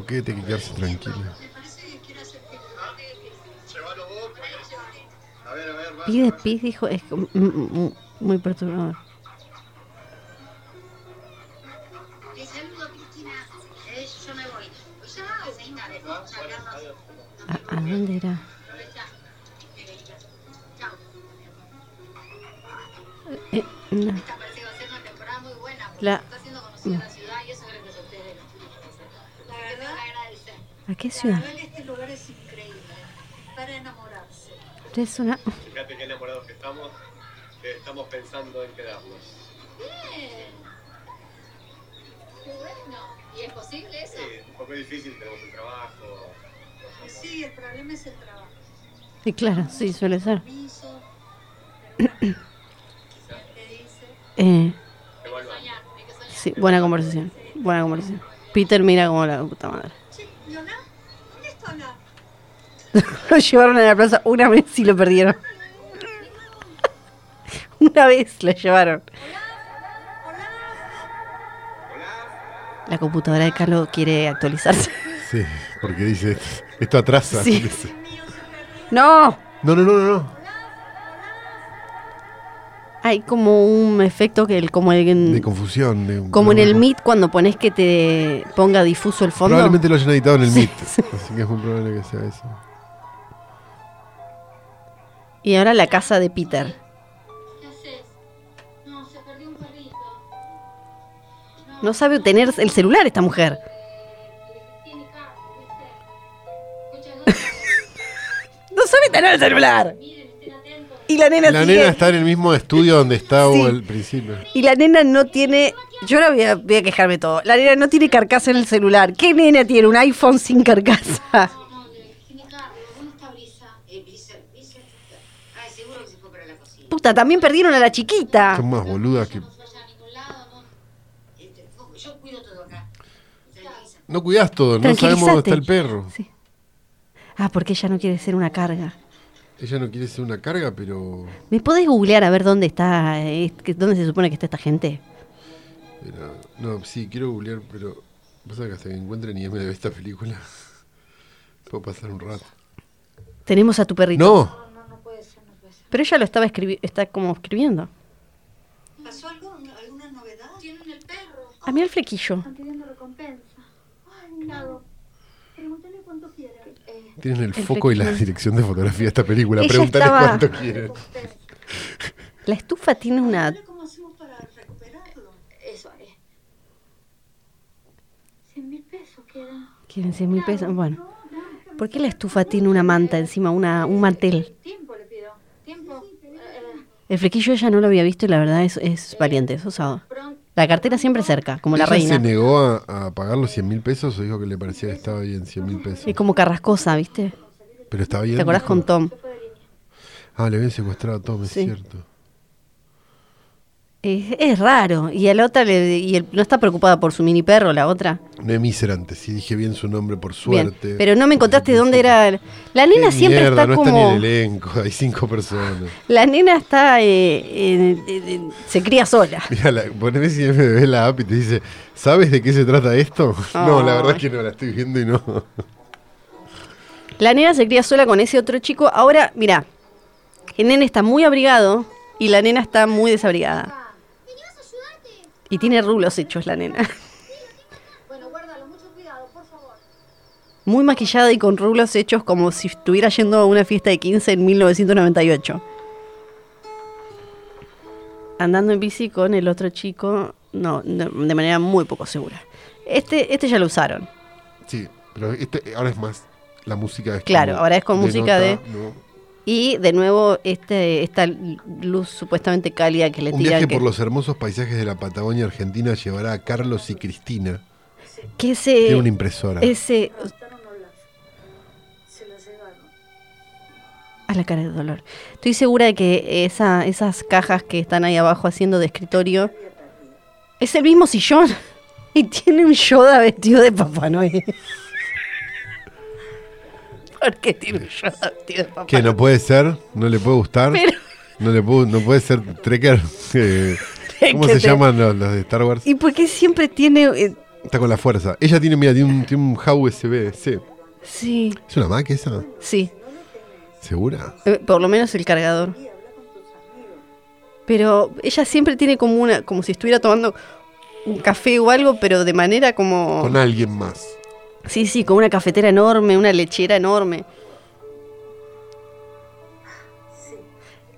¿Por qué tiene que quedarse tranquilo? Pide pis dijo, es como, mm, mm, mm, muy perturbador. ¿A, a dónde era? Eh, no. Esta parece que va a ser una temporada muy buena porque La- está siendo conocida la ciudad y eso gracias a ustedes. La verdad, agradecer. ¿A qué ciudad? este lugar es increíble. Para enamorarse. Es una... Fíjate qué enamorados que estamos. Que estamos pensando en quedarnos. Bien. Qué bueno. ¿Y es posible eso? Sí, un poco difícil, tenemos un trabajo. Sí, el problema es el trabajo. Sí, claro, sí, suele ser. Eh, Evaluar. Soñar, hay que soñar. sí, buena conversación. Buena conversación. Peter mira como la puta madre. Che, ¿y Olaf? ¿Dónde está Olaf? Lo llevaron a la plaza una vez y lo perdieron. una vez lo llevaron. La computadora de Carlos quiere actualizarse. Sí, porque dice, esto atrasa. Sí. Dice. ¡No! No, no, no, no. Hay como un efecto que el, como De el, confusión. de- como en el no. Meet cuando pones que te ponga difuso el fondo. Probablemente lo hayan editado en el Sí, Meet. sí. Así que es muy probable que sea eso. Y ahora la casa de Peter. No, sabe tener el celular esta mujer. No sabe tener el celular. Y la nena La sigue- nena está en el mismo estudio donde estaba Sí. al principio. Y la nena no tiene. Yo ahora voy a, voy a quejarme todo. La nena no tiene carcasa en el celular. ¿Qué nena tiene un iPhone sin carcasa? No, no, de- tiene carne. ¿Dónde está Brisa? Eh, Brisa, Brisa. Ay, seguro que se fue para la cocina. Puta, también perdieron a la chiquita. Son más boludas que. No se vaya a ningún lado, ¿no? Fue- yo cuido todo acá. Tranquiliza. No cuidás todo, no sabemos dónde está el perro. Sí. Ah, porque ella no quiere ser una carga. Ella no quiere ser una carga, pero, ¿Me podés googlear a ver dónde está, eh, dónde se supone que está esta gente? pero- No, sí, quiero googlear, pero. Pasa que hasta que encuentre ni IMDb esta película. Puedo pasar un rato. Tenemos a tu perrito. ¡No! No, no puede ser, no puede ser. Pero ella lo estaba escribiendo, está como escribiendo. ¿Pasó algo? ¿Alguna novedad? Tienen el perro. A mí el flequillo. Están pidiendo recompensa. Ay, Nado. Pregúntale cuánto quiere. Eh, Tienen el El foco y la dirección de fotografía de esta película. Ella Pregúntale estaba- cuánto quieren. La estufa tiene una... ¿Cómo hacemos para recuperarlo? Eso es. 100 mil pesos quedan. ¿Quieren 100 mil pesos? Bueno. ¿Por qué la estufa tiene una manta encima, una, un mantel? Tiempo le pido. Tiempo. Eh, eh, El flequillo ella no lo había visto y la verdad es, es valiente, es osado. La cartera siempre cerca, como la ¿Ella reina. se negó a, a pagar los 100 mil pesos o dijo que le parecía que estaba bien 100 mil pesos? Es como carrascosa, ¿viste? Pero está bien. ¿Te acordás dijo. con Tom? Ah, le habían secuestrado a Tom, es Sí. cierto. Es, es raro. Y a la otra le, y el- no está preocupada por su mini perro, la otra. No es Miserante, si dije bien su nombre por Bien. suerte. Pero no me contaste dónde era. La nena siempre mierda, está no como. está ni el elenco, hay cinco personas. La nena está. eh, se cría sola. Mira, poneme si MDB la app y te dice, ¿sabes de qué se trata esto? No, la verdad es que no, la estoy viendo y no. La nena se cría sola con ese otro chico. Ahora, mira, el nene está muy abrigado y la nena está muy desabrigada. Y tiene rulos hechos la nena. Bueno, guárdalo. Mucho cuidado, por favor. Muy maquillada y con rulos hechos como si estuviera yendo a una fiesta de 15 en 1998. Andando en bici con el otro chico, no, de de manera muy poco segura. Este, este ya lo usaron. Sí, pero este ahora es más. La música es Claro, ahora es con música de- ¿no? Y de nuevo, este, esta luz supuestamente cálida que le Un tiran. viaje que, por los hermosos paisajes de la Patagonia Argentina llevará a Carlos y Cristina. que ese, Tiene una impresora. ese. A la cara de dolor. Estoy segura de que esa, esas cajas que están ahí abajo haciendo de escritorio. Es el mismo sillón. Y tiene un Yoda vestido de Papá Noel. ¿Por qué tiene un Yoda vestido de Papá ¿Qué? ¿No puede ser? ¿No le puede gustar? Pero- No, le puede, no puede ser Trekker. Eh, ¿Cómo Que se te- llaman los, los de Star Wars? ¿Y por qué siempre tiene.? eh, Está con la fuerza. Ella tiene, mira, tiene un, tiene un HAU USB. Sí. sí, ¿Es una Mac esa? sí. ¿Segura? Eh, Por lo menos el cargador. Pero ella siempre tiene como una. como si estuviera tomando un café o algo, pero de manera como. Con alguien más. Sí, sí, con una cafetera enorme, una lechera enorme.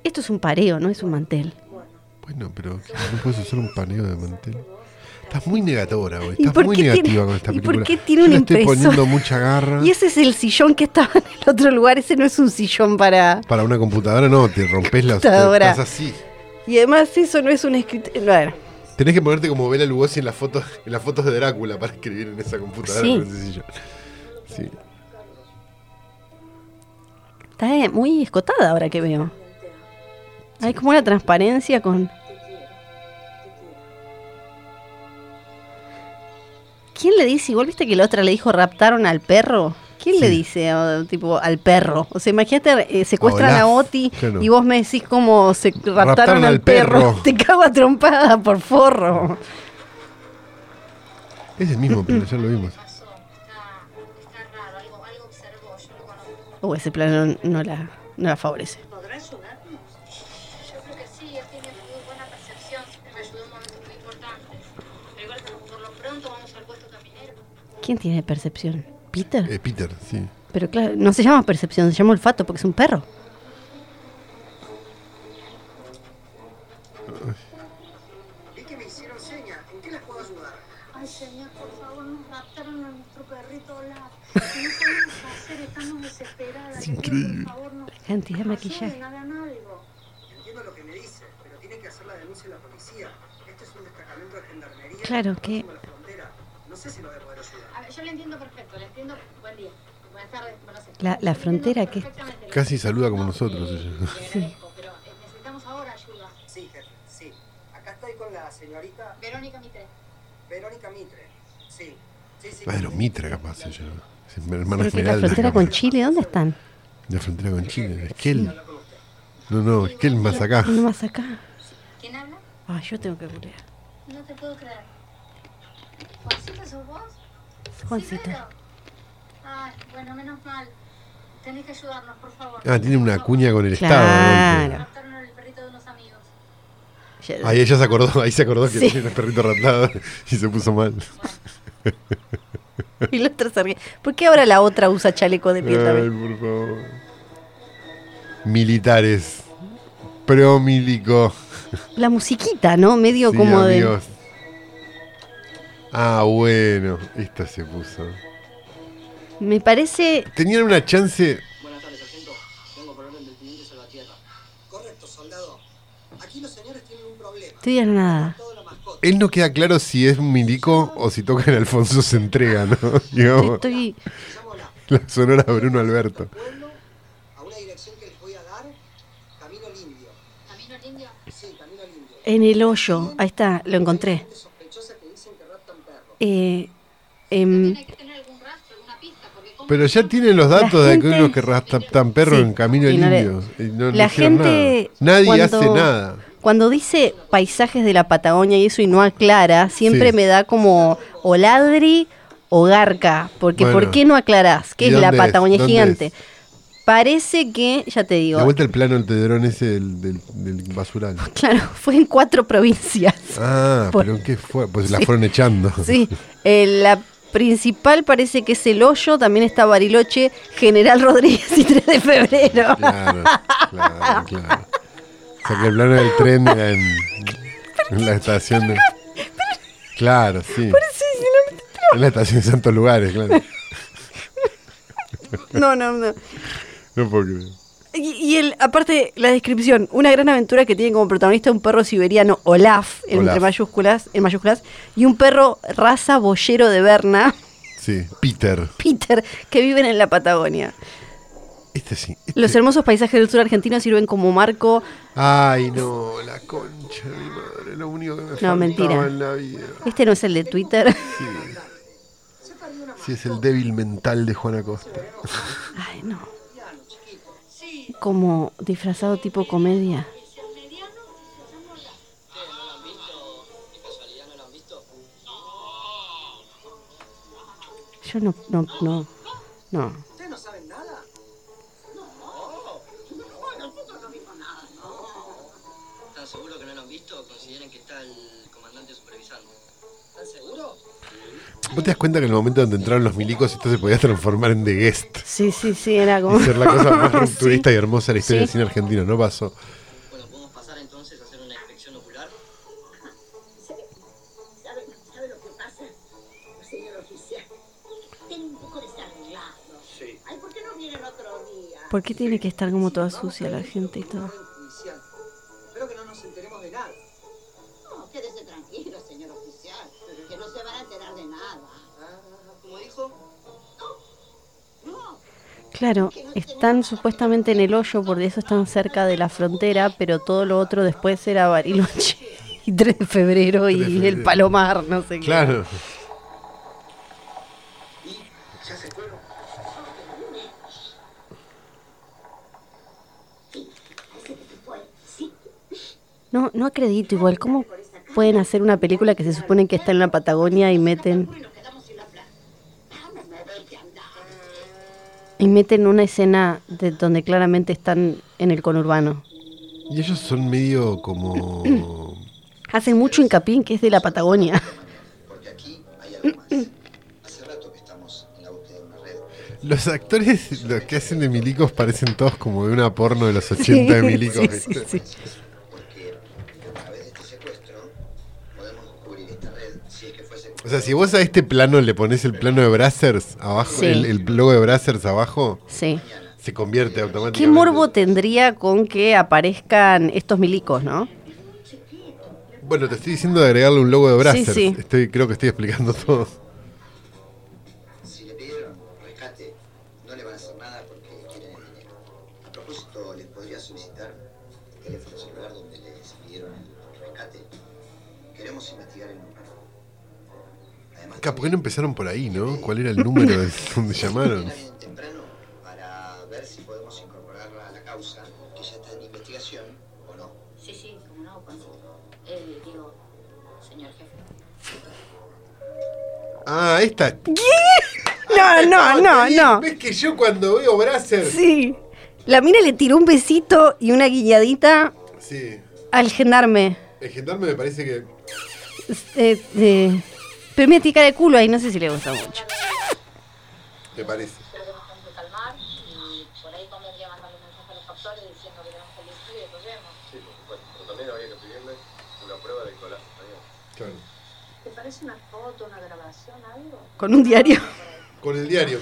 Esto es un pareo, no es un mantel. Bueno, pero no puedes usar un paneo de mantel. Estás muy negatora hoy. ¿Y Estás muy negativa tiene- con esta y por película. qué tiene Yo una le estoy poniendo mucha garra. Y ese es el sillón que estaba en el otro lugar. Ese no es un sillón para. Para una computadora no, te rompes la... Computadora. Estás así. Y además, eso no es un escritorio. Bueno, Tenés que ponerte como Bela Lugosi en las fotos, en las fotos de Drácula para escribir en esa computadora. Sí. está eh, muy escotada ahora que veo. Hay como una transparencia con. ¿Quién le dice? Igual viste que la otra le dijo raptaron al perro. ¿Quién le dice tipo al perro? O sea, imagínate, eh, secuestran a Oti claro. y vos me decís como se raptaron, Raptaron al perro. perro. Te cago a trompada por forro. Es el mismo, pero ya lo vimos. O ese plano no la, no la favorece. ¿Podrá ayudarnos? Yo creo que sí. Él tiene muy buena percepción. Me ayudó en momentos muy importantes. Pero igual, por lo pronto, vamos al puesto caminero. ¿Quién tiene percepción? ¿Peter? Eh, Peter, sí. Pero claro, no se llama percepción, se llama olfato porque es un perro. Vi que me hicieron señas. ¿En qué les puedo ayudar? Ay, señor, por favor, nos raptaron a nuestro perrito Olaf. Y no sabemos qué hacer, estamos desesperadas. Es increíble. Por favor, nos Cantidad de maquillaje. ayuden, hagan algo. Entiendo lo que me dice, pero tienen que hacer la denuncia en la policía. Es un destacamento de gendarmería. Claro que-. No sé si lo voy a poder ayudar. A ver, yo le entiendo perfecto. Le entiendo. Buen día. Buenas tardes. Buenas noches. La- la frontera que- Casi saluda como nosotros ella. Sí. Pero necesitamos ahora ayuda. Sí, jefe, sí. Acá estoy con la señorita Verónica Mitre. Verónica Mitre. Sí, sí, sí. Pedro Mitra, capaz ella. Es mi hermana que la Esmeralda. frontera con. Chile, ¿dónde están? La frontera con Chile. Esquel. No, no, Esquel más acá. ¿Uno más acá? ¿Quién habla? Ay, yo tengo que googlear. No te puedo creer. ¿Juancita sos vos? Juancita. Vero. Ay, bueno, menos mal. Tenés que ayudarnos, por favor. Ah, tiene una cuña con el Claro. Estado. de unos amigos. Ya- Ahí ella se acordó, ahí se acordó que Sí. tiene el perrito raptado y se puso mal. Y la otra se ríe. ¿Por qué ahora la otra usa chaleco de piel Ay, también? por favor. Militares. Promilico. La musiquita, ¿no? Medio Sí, como de. amigos. Ah, bueno. Esta se puso. Me parece. Tenían una chance. Buenas tardes, sargento. Vengo por orden del teniente Salvatierra. Correcto, soldado. Aquí los señores tienen un problema. Estoy a nada. Él no queda claro si es un milico o si toca en Alfonso se entrega, ¿no? Digamos, Estoy. La sonora Bruno Alberto. En el hoyo. Ahí está, lo encontré. Perros. Eh, em, Hay que tener algún rastro, alguna pista, porque ¿cómo Pero ya tienen los datos La de que gente- unos que raptan perros Sí, en camino al indio. no la gente. nada. Nadie cuando- hace nada. Cuando dice paisajes de la Patagonia y eso y no aclara, siempre Sí. me da como o ladri o garca. Porque Bueno. ¿por qué no aclarás? ¿Qué ¿Y es la es? Patagonia ¿Dónde gigante? es? Parece que, ya te digo, De vuelta el plano del tedrón ese del, del, del basural. claro, fue en cuatro provincias. Ah, Por- pero ¿qué fue? Pues la fueron echando. Sí, eh, la principal parece que es el hoyo, también está Bariloche, General Rodríguez y 3 de febrero. Claro, claro, claro. O sea que el plano del tren era en, en la estación de. Claro, sí. En la estación de Santos Lugares, claro. No, no, no. No puedo creer. Y, y el, aparte, la descripción, una gran aventura que tiene como protagonista un perro siberiano, Olaf, en- Olaf. entre mayúsculas, en mayúsculas, y un perro raza boyero de Berna, Sí, Peter. Peter, que viven en la Patagonia. Este sí. este- Los hermosos paisajes del sur argentino sirven como marco. Ay, no, la concha de mi madre. Lo único que me faltaba mentira. en la vida. Este no es el de Twitter. Sí, es el débil mental de Juana Costa. Ay, no. Como disfrazado tipo comedia. Yo no, no, no, no. ¿Vos te das cuenta que en el momento donde entraron los milicos esto se podía transformar en The Guest? Sí, sí, sí, era como. Y ser la cosa más rupturista y hermosa de la historia Sí. del cine argentino. No pasó. Bueno, podemos pasar entonces a hacer una inspección ocular. ¿Sabe, ¿Sabe lo que pasa? Señor oficial, tiene un poco desarreglado. Sí. Ay, ¿por qué no vienen otro día? ¿Por qué tiene que estar como toda sucia la gente y todo? Claro, están supuestamente en el hoyo, por eso están cerca de la frontera, pero todo lo otro después era Bariloche y 3 de febrero 3 y de el. Palomar, no sé qué. Claro. No, no acredito igual, ¿cómo pueden hacer una película que se supone que está en la Patagonia y meten y nos quedamos sin la plata. Dame, vete a andar. Y meten una escena de donde claramente están en el conurbano? Y ellos son medio como. Hacen mucho hincapié en que es de la Patagonia. Porque aquí hay algo más. Hace rato que estamos en la búsqueda de una red. Los actores, los que hacen de milicos, parecen todos como de una porno de los 80 de milicos. Sí, sí, sí. Porque a través de este secuestro podemos descubrir esta red si es que fuese. O sea, si vos a este plano le pones el plano de Brazzers abajo, Sí. el, el logo de Brazzers abajo, Sí. se convierte automáticamente. ¿Qué morbo tendría con que aparezcan estos milicos, no? Bueno, te estoy diciendo de agregarle un logo de Brazzers. sí. Estoy, creo que estoy explicando todo. Si le pidieron Acá, ¿por qué no empezaron por ahí, no? ¿Cuál era el número de donde llamaron? temprano para ver si podemos incorporarla a la causa que ya está en investigación o no. Sí, sí, como no, cuando eh, digo, señor jefe. Ah, esta. ¿Qué? Ah, no, no, no, no. ¿Ves que yo cuando veo Brasser? Sí. La mina le tiró un besito y una guiñadita sí. al gendarme. El gendarme me parece que. Eh, eh pero mira, cara de culo ahí, no sé si le gusta mucho. Me parece. Creo que nos tenemos que calmar y por ahí convendría mandarle un mensaje a los factores diciendo que tenemos el estudio y después vemos. Sí, por supuesto. Pero también habría que pedirle una prueba electoral. Claro. ¿Te parece una foto, una grabación, algo? Con un diario. Con el diario.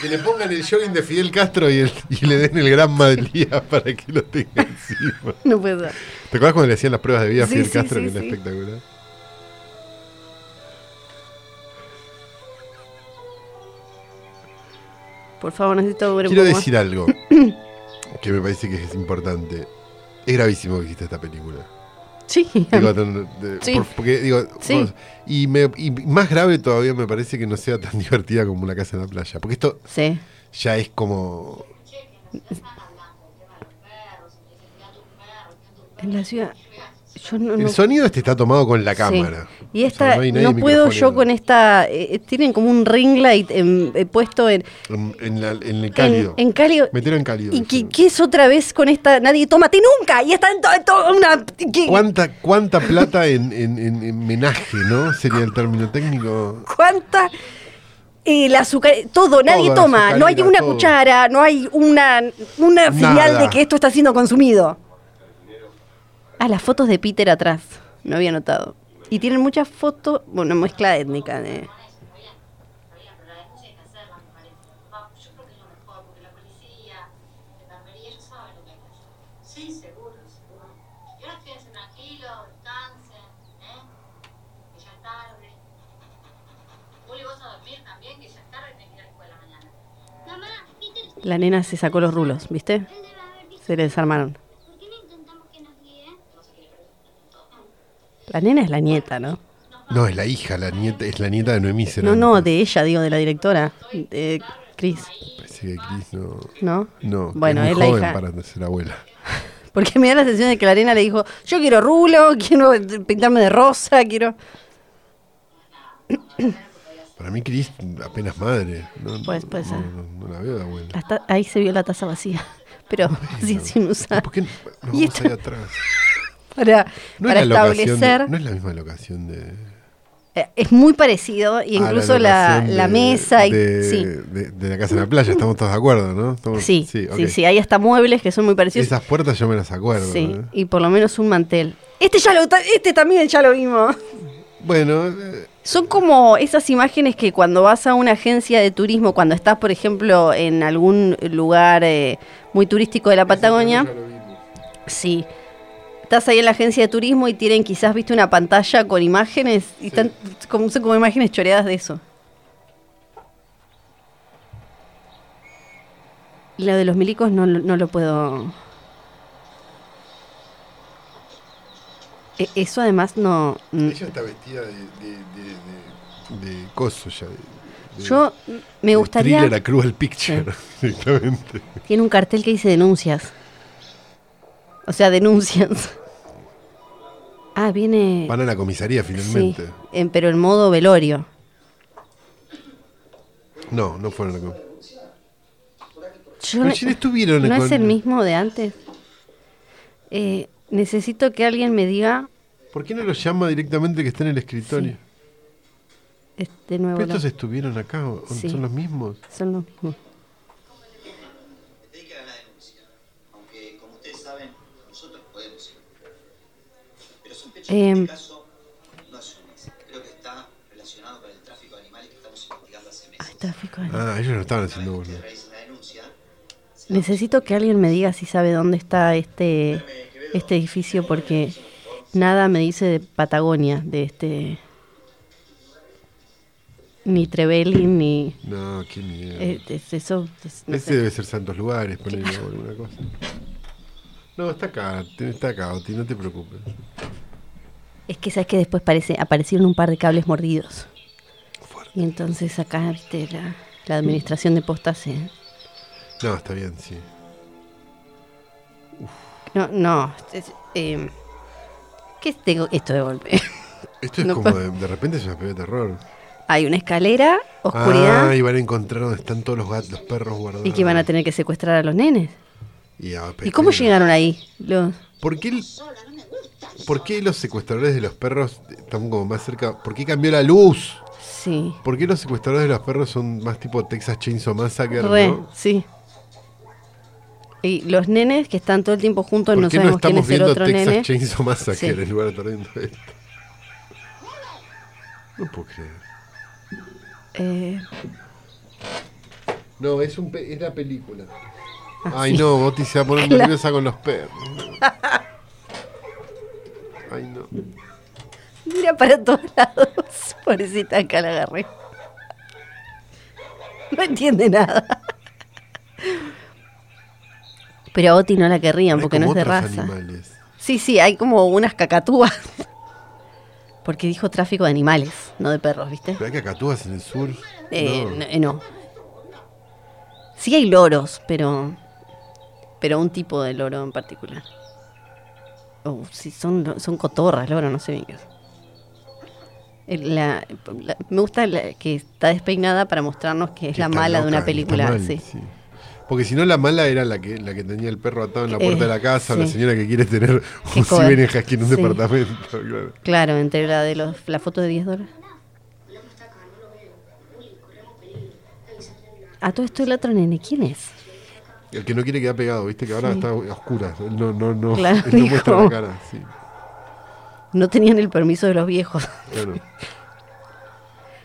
Que le pongan el jogging de Fidel Castro y, el- y le den el granma del día para que lo tenga encima. No puede ser. ¿Te acuerdas cuando le hacían las pruebas de vida a Sí, Fidel sí, Castro? sí, que era espectacular. Por favor, necesito ver un Quiero poco más. decir algo que me parece que es importante. Es gravísimo que exista esta película. Sí. Digo, de- de- Sí. por- porque, digo, Sí. vos- y, me- y más grave todavía me parece que no sea tan divertida como una casa en la playa. Porque esto Sí. ya es como. En la ciudad. Yo no, El no- sonido este está tomado con la Sí. cámara. Y O sea, esta, no hay no, nadie puedo yo con esta. eh, tienen como un ring light en- eh, puesto en, En, en la- en el cálido. en cálido. Metelo en cálido. ¿Y qué, qué es otra vez con esta? Nadie tómate nunca. Y está en todo una. ¿qué- ¿Cuánta, ¿Cuánta plata en, en, en- en menaje, no? Sería el término técnico. ¿Cuánta? El azúcar, todo, nadie toma, no hay una todo. cuchara, no hay una, una señal de que esto está siendo consumido. Ah, las fotos de Peter atrás, no había notado. Y tienen muchas fotos, bueno, mezcla étnica. De, Sí, seguro, seguro. Y ahora quédense tranquilos, descansen, ¿eh? Que ya es tarde. Juli, vos a dormir también, que ya es tarde y tenés que ir a la nena se sacó los rulos, ¿viste? Se le desarmaron. ¿Por qué no intentamos que nos guíe? La nena es la nieta, ¿no? No, es la hija, la nieta, es la nieta de Noemí No, Cervantes. no, de ella, digo, de la directora, de Chris, Parece que Cris no. ¿no? No, Bueno, es, es muy la joven hija. para ser abuela. Porque me da la sensación de que la nena le dijo, yo quiero rulo, quiero pintarme de rosa, quiero... Para mí, Cris apenas madre. No, Pues, puede no, ser. no- no la veo de abuela. Ahí se vio la taza vacía, pero así sin usar. ¿Por qué no, no vamos ahí atrás? Para, No para es la locación establecer... de- no es la misma locación de. eh, Es muy parecido, y incluso la, locación la de- mesa... Y, de, sí, de- de la casa en la playa, estamos todos de acuerdo, ¿no? Estamos- sí, sí, ok. sí, hay hasta muebles que son muy parecidos. Esas puertas yo me las acuerdo. Sí, ¿eh? y por lo menos un mantel. Este ya lo este también ya lo vimos. Bueno, eh, Son como esas imágenes que cuando vas a una agencia de turismo, cuando estás, por ejemplo, en algún lugar eh, muy turístico de la Patagonia, sí, estás ahí en la agencia de turismo y tienen quizás, viste, una pantalla con imágenes y están como, son como imágenes choreadas de eso. Lo de los milicos no, lo- no lo puedo... E- Eso además no... mm, ella está vestida de, de, de, de- coso ya. Yo me gustaría... Thriller a Cruel Picture, directamente. Tiene un cartel que dice denuncias. O sea, denuncias. Ah, viene. Van a la comisaría Sí, finalmente. en- pero en modo velorio. No, no fueron a la comisaría. Yo si estuvieron ¿No es el mismo de antes? Eh, necesito que alguien me diga. ¿Por qué no lo llama directamente que está en el escritorio? eh, De nuevo. ¿Pero estos estuvieron acá? ¿O Sí. ¿Son los mismos? Son los mismos. De- Ah, ellos no estaban haciendo boludo. Necesito que alguien me diga si sabe dónde está este, este edificio porque nada me dice de Patagonia, de este... Ni Trevelin, ni... No, qué miedo. eh, es- eso, es- no Ese sé. debe ser Santos Lugares, ponerle alguna cosa. No, está acá, está acá, Oti, no te preocupes. Es que sabes que después parece, aparecieron un par de cables mordidos. Y entonces acá, viste, la, la administración de postas se... No, está bien, sí. No, no. es- eh, ¿Qué tengo esto de golpe? Esto es No como de, de repente es una película de terror. Hay una escalera, oscuridad, Ah, y van a encontrar donde están todos los gatos, los perros guardados. y que van a tener que secuestrar a los nenes. Y, ¿Y cómo llegaron ahí? Los... ¿Por qué, el- ¿Por qué los secuestradores de los perros están como más cerca? ¿Por qué cambió la luz? Sí. ¿Por qué los secuestradores de los perros son más tipo Texas Chainsaw Massacre? Re, ¿no? sí. Y los nenes que están todo el tiempo juntos, ¿Por no qué no sabemos quién estamos es el viendo otro Texas nene. Chainsaw Massacre Sí. en lugar de estar viendo esto? No puedo creer. Eh, No, es, un pe- es la película. Ah, Ay, sí. no, Boti se va a poner nerviosa con los perros. Ay, no. mira para todos lados. Pobrecita, acá la agarré. No entiende nada. Pero a Oti no la querrían porque no es de raza. animales. Sí, sí, hay como unas cacatúas. Porque dijo tráfico de animales, no de perros, ¿viste? Pero hay cacatúas en el sur. Eh, No. no. eh, no. Sí hay loros, pero. Pero un tipo de loro en particular. O sí, son, son cotorras, loro, no sé bien qué es. El- la- la- me gusta la- que está despeinada para mostrarnos que es Que la mala de una película. mal, sí. sí. Porque si no, la mala era la que, la que tenía el perro atado en la puerta Eh, de la casa, o la señora que quiere tener un Husky en un departamento. Claro. Claro, entre la de los, la foto de 10 dólares. A todo esto el otro nene, ¿quién es? El que no quiere quedar pegado, viste que ahora Sí. está a oscuras. Él no, no, no, Claro, él no muestra la cara. Sí, No tenían el permiso de los viejos. claro.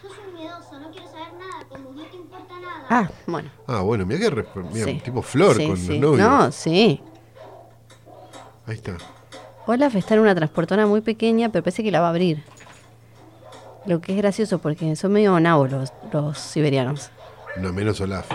Sos un miedoso, no quiero saber nada, como no te importa nada. Ah, bueno. Ah, bueno, mira que mira, Sí. tipo flor Sí, con sí. los novios. No, sí. Ahí está. Olaf está en una transportadora muy pequeña, pero parece que la va a abrir. Lo que es gracioso porque son medio nabos los, los siberianos. No menos Olaf.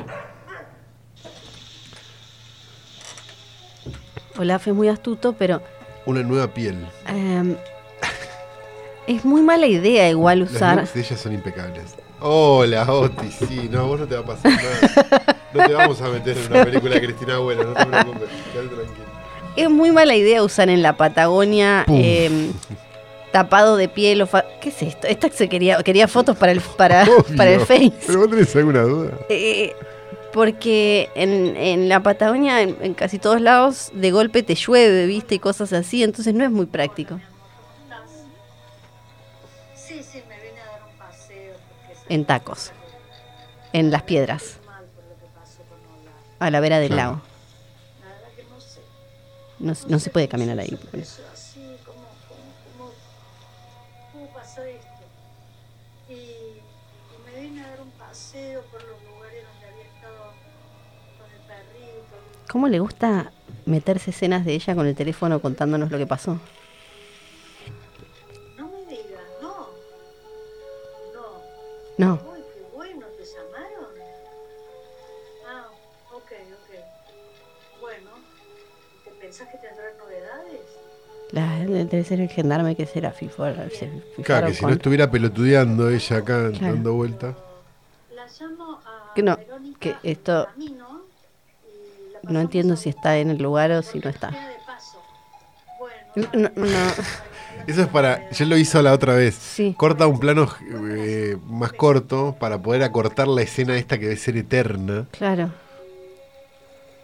Olaf es muy astuto, pero Una nueva piel. em, es muy mala idea igual Las usar. looks de ellas son impecables. Hola, Oti, sí, no, a vos no te va a pasar nada. No te vamos a meter en una película de Cristina Abuela, no te preocupes, quédate tranquilo. Es muy mala idea usar en la Patagonia em, tapado de piel o fa- ¿Qué es esto? Esta se quería, quería fotos para el para, Obvio. para el Face. Pero vos tenés alguna duda. Eh, porque en, en la Patagonia, en, en casi todos lados, de golpe te llueve, viste, y cosas así, entonces no es muy práctico. Sí, sí, me vine a dar un paseo porque se En tacos, en las piedras, a la vera del Claro. lago. No sé. No, se puede caminar ahí. Eso ¿Cómo le gusta meterse escenas de ella con el teléfono contándonos lo que pasó? No me digas, no. No. No, Uy, qué bueno, ¿te llamaron? Ah, ok, ok. Bueno, ¿te pensás que tendrán novedades? la- debe ser el gendarme que será FIFO. se Claro, que si no estuviera pelotudeando ella acá Claro. dando vueltas. La llamo a Que no, Verónica que esto Camino no entiendo si está en el lugar o si no está. No, no. Eso es para. Ya lo hizo la otra vez. Sí. Corta un plano eh, más corto para poder acortar la escena esta que debe ser eterna. Claro.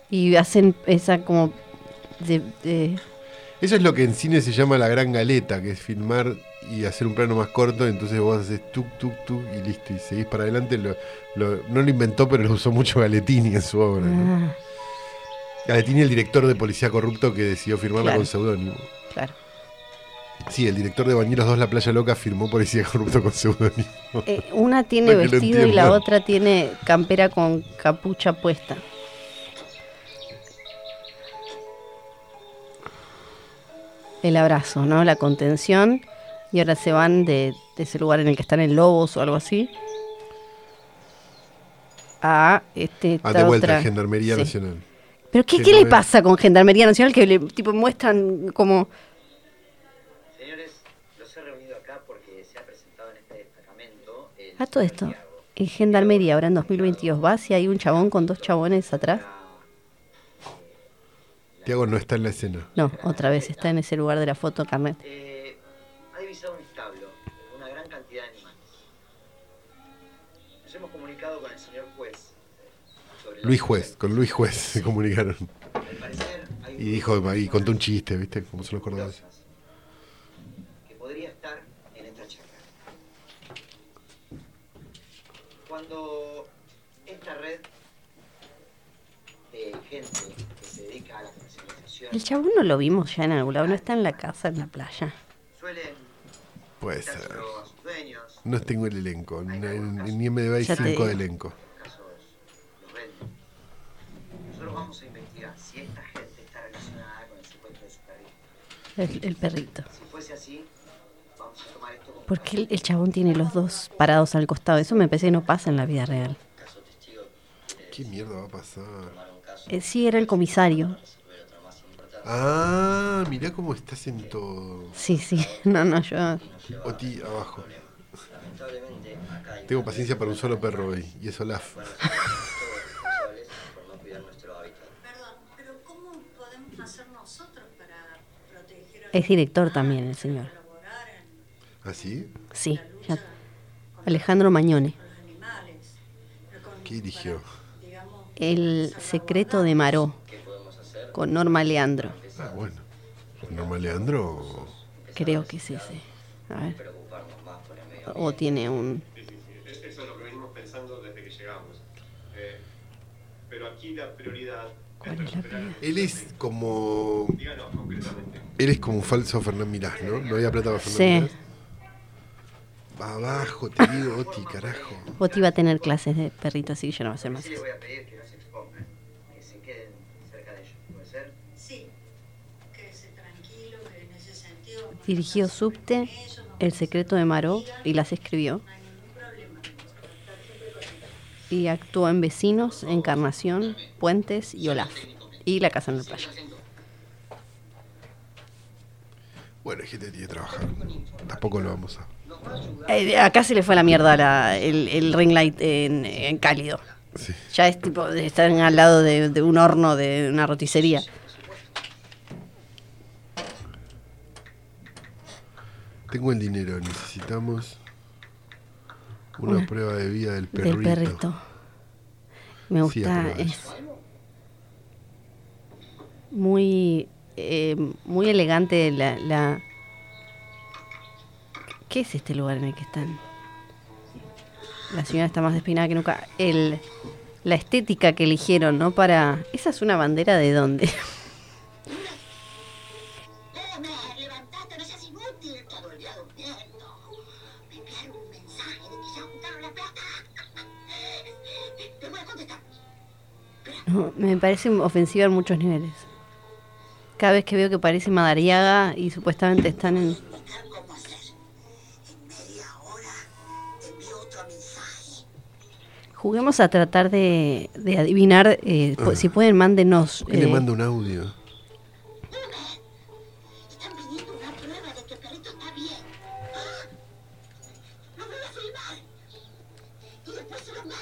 Y hacen esa como de, de- Eso es lo que en cine se llama la gran galeta, que es filmar y hacer un plano más corto. Entonces vos haces tuk, tuk, tuk y listo. Y seguís para adelante. Lo- lo- no lo inventó, pero lo usó mucho Galetini en su obra. ¿no? Galetini, el director de Policía Corrupto que decidió firmarla Claro. con seudónimo. claro. Sí, el director de Bañeros 2, La Playa Loca, firmó Policía Corrupto con seudónimo. Eh, una tiene vestido y la otra tiene campera con capucha puesta. El abrazo, ¿no? La contención. Y ahora se van de, de ese lugar en el que están en Lobos o algo así. A este Ah, de vuelta, otra. Gendarmería Sí. Nacional. ¿Pero qué, qué no le pasa con Gendarmería Nacional? Que le tipo muestran como. Señores, los he reunido acá porque se ha presentado en este destacamento el A todo esto. En Gendarmería, ahora en 2022, vas y hay un chabón con dos chabones atrás. Tiago no está en la escena. No, otra vez está en ese lugar de la foto, Carnet. Luis Juez, con Luis Juez se comunicaron. Y dijo, y contó un chiste, ¿viste? Como son los cordobeses. que podría estar en esta charla. Cuando esta red de gente que se dedica a la comercialización El chabón no lo vimos ya en algún lado, no está en la casa, en la playa. suelen Puede ser. No tengo el elenco. Ni en, en IMDb hay cinco de elenco. casos los venden. Nosotros vamos a investigar si esta gente está relacionada con el secuestro de su perrito. El, el perrito. Si fuese así, vamos a tomar esto como Porque el, el chabón tiene los dos parados al costado. Eso me parece que no pasa en la vida real. ¿Qué mierda va a pasar? Eh, sí, era el comisario. Ah, mirá cómo estás en todo. Sí, sí. No, no, yo. Oti, abajo. Tengo paciencia para un solo perro hoy, y es Olaf. Es director también el señor. ¿Ah, sí? Sí. ya- Alejandro Mañone. ¿Qué dirigió? El secreto de Maró. Con Norma Leandro. Ah, bueno. Norma Leandro. Creo que es ese. A ver. O tiene un. Eso es lo que venimos pensando desde que llegamos. Eh, pero aquí la prioridad ¿Cuál es la prioridad? Él es como. díganos concretamente. Él es como un falso Fernán Mirás, ¿no? No había plata para Sí. Fernán Mirás. Va abajo, te digo, Oti, carajo. Oti va a tener clases de perrito, así que yo no voy a hacer más Sí voy a pedir que no se expongan, que se queden cerca de ellos. ¿Puede ser? sí, quédese tranquilo, que en ese sentido Dirigió Subte, El secreto de Maró y las escribió. no hay ningún problema. Vamos a estar siempre con ellos. Y actuó en Vecinos, Encarnación, Puentes y Olaf. Y La Casa en la Playa. Bueno, hay gente que tiene que trabajar. Tampoco lo vamos a. Eh, acá se le fue a la mierda la- el, el ring light en, en cálido. Sí. Ya es tipo de estar al lado de, de un horno de una roticería. Tengo el dinero, necesitamos una, Una- prueba de vida del perrito. Del perrito. Me Sí, gusta, aprueba es eso. muy, eh, muy elegante la, la... ¿Qué es este lugar en el que están? La señora está más despeinada que nunca. El, la estética que eligieron, ¿no? Para... ¿Esa es una bandera de dónde? Me parece ofensiva en muchos niveles. Cada vez que veo que parece Madariaga y supuestamente están en... Juguemos a tratar de, de adivinar. eh, po- Si pueden, mándenos. ¿Por qué le eh, manda un audio? ¡Ah!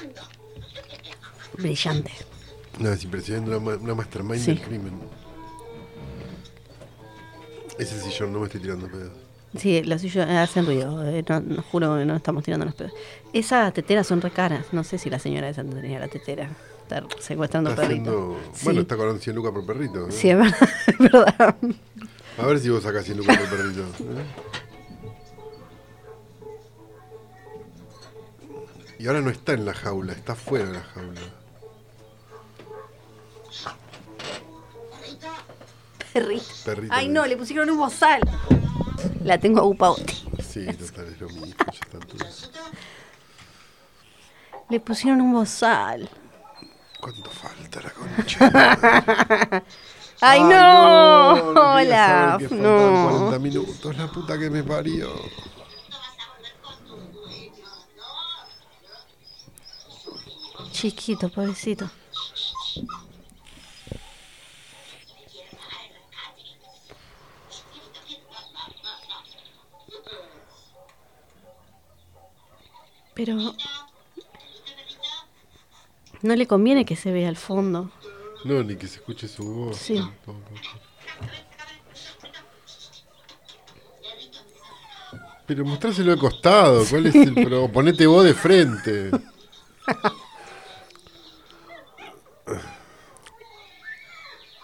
Mando. brillante. No, es impresionante, una, una mastermind Sí. del crimen. Ese sillón, no me estoy tirando pedos. Sí, los suyos hacen ruido. eh, no, no, juro que no estamos tirando los pedos. Esas teteras son re caras. No sé si la señora esa tenía la tetera. Está secuestrando Está perritos. haciendo... Sí. Bueno, está cobrando 100 lucas por perrito. Sí, es verdad. es verdad. A ver si vos sacás 100 lucas por perrito. ¿eh? Y ahora no está en la jaula, está fuera de la jaula. Perrito. Perrito. Ay, no, le pusieron un bozal. La tengo a Upauti. Sí, total, es lo mismo. Ya están todos. Le pusieron un bozal. ¿Cuánto falta la concha? ¡Ay, no! no quería Hola. que No. 40 minutos, la puta que me parió. Chiquito, pobrecito. Pero no le conviene que se vea al fondo. No, ni que se escuche su voz. Sí. Pero mostráselo de costado, ¿cuál es el pro? Ponete vos de frente.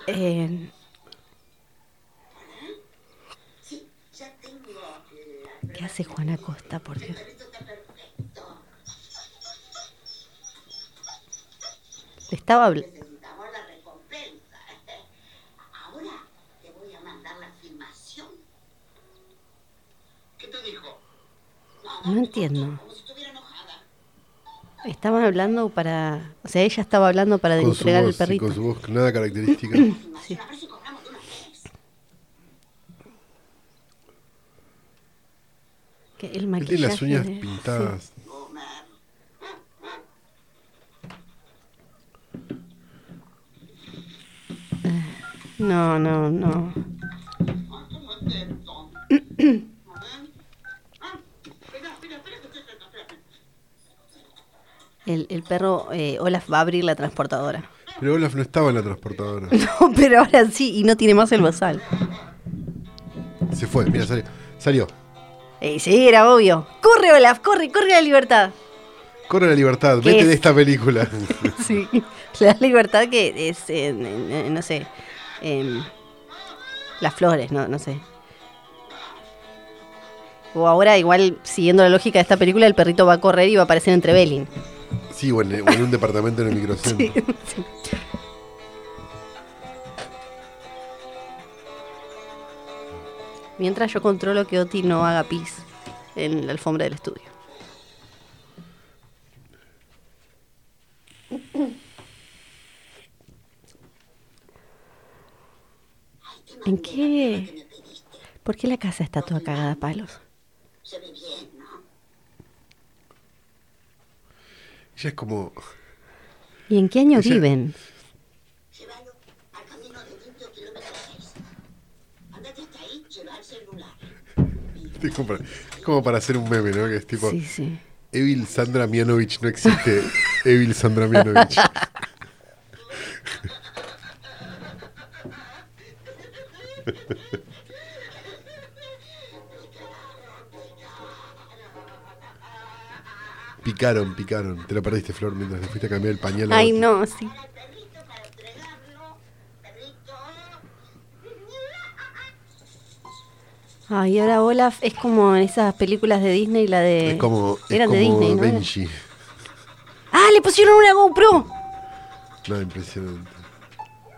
Eh, ¿Qué hace Juana Costa, por Dios? ¿Qué te dijo? No entiendo. Estaban hablando para. O sea, ella estaba hablando para Con su entregar el voz, sí, perrito. con su voz nada característica. Sí. Que el Él maquillaje. tiene las uñas de- pintadas. sí. No, no, no. El, el perro eh, Olaf va a abrir la transportadora. Pero Olaf no estaba en la transportadora. No, pero ahora sí, y no tiene más el bozal. Se fue, mira, salió. Salió. Eh, sí, era obvio. ¡Corre, Olaf! ¡Corre, corre a la libertad! Corre la libertad, ¿Qué vete es? de esta película. Sí, la libertad que es, eh, no sé, em, las flores, no, no sé. O ahora, igual, siguiendo la lógica de esta película, el perrito va a correr y va a aparecer entre Belling. Sí, o en, o en un departamento en el microcentro. Sí, sí. Mientras yo controlo que Oti no haga pis en la alfombra del estudio. ¿En qué? ¿Por qué la casa está toda cagada a palos? Se ve bien, ¿no? Ella es como. ¿Y en qué año Ella- viven? Llévalo al camino de Quinto kilómetro 6. Andate hasta ahí, lleva el celular. Es como para, como para hacer un meme, ¿no? Que es tipo. Sí, sí. Evil Sandra Mianovich, no existe Evil Sandra Mianovich. Picaron, picaron. Te la perdiste, Flor, mientras te fuiste a cambiar el pañal. Ay, no, sí. Ay, ahora Olaf es como en esas películas de Disney, la de... Es como, es Eran de como Disney, ¿no? Benji. ¡Ah, le pusieron una GoPro! No, impresionante.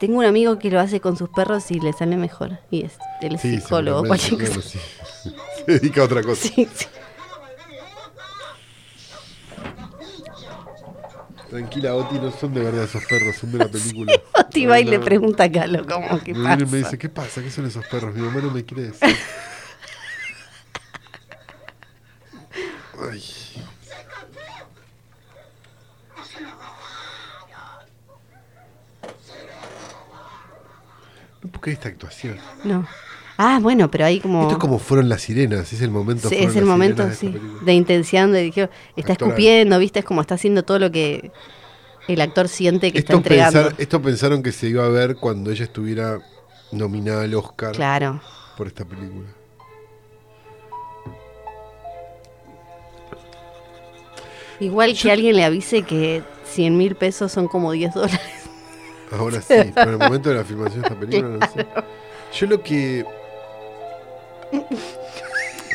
Tengo un amigo que lo hace con sus perros y le sale mejor. Y es el Sí, psicólogo, cualquier cosa. sí. Se dedica a otra cosa. Sí, sí. Tranquila, Oti, no son de verdad esos perros, son de la película. Oti va y le pregunta a Calo, ¿cómo que Me viene y pasa? me dice, ¿qué pasa? ¿Qué son esos perros? Mi mamá no me quiere decir. Ay. No creer esta actuación. No. Ah, bueno, pero ahí como... Esto es como fueron las sirenas, es el momento. Sí, es el momento, de sí, de intención, de que está Actoral. escupiendo, ¿viste? Es como está haciendo todo lo que el actor siente que está entregando. pensar- esto pensaron que se iba a ver cuando ella estuviera nominada al Oscar Claro. por esta película. Igual que alguien le avise que 100 mil pesos son como 10 dólares. Ahora sí, pero el momento de la filmación de esta película no sé. Yo lo que.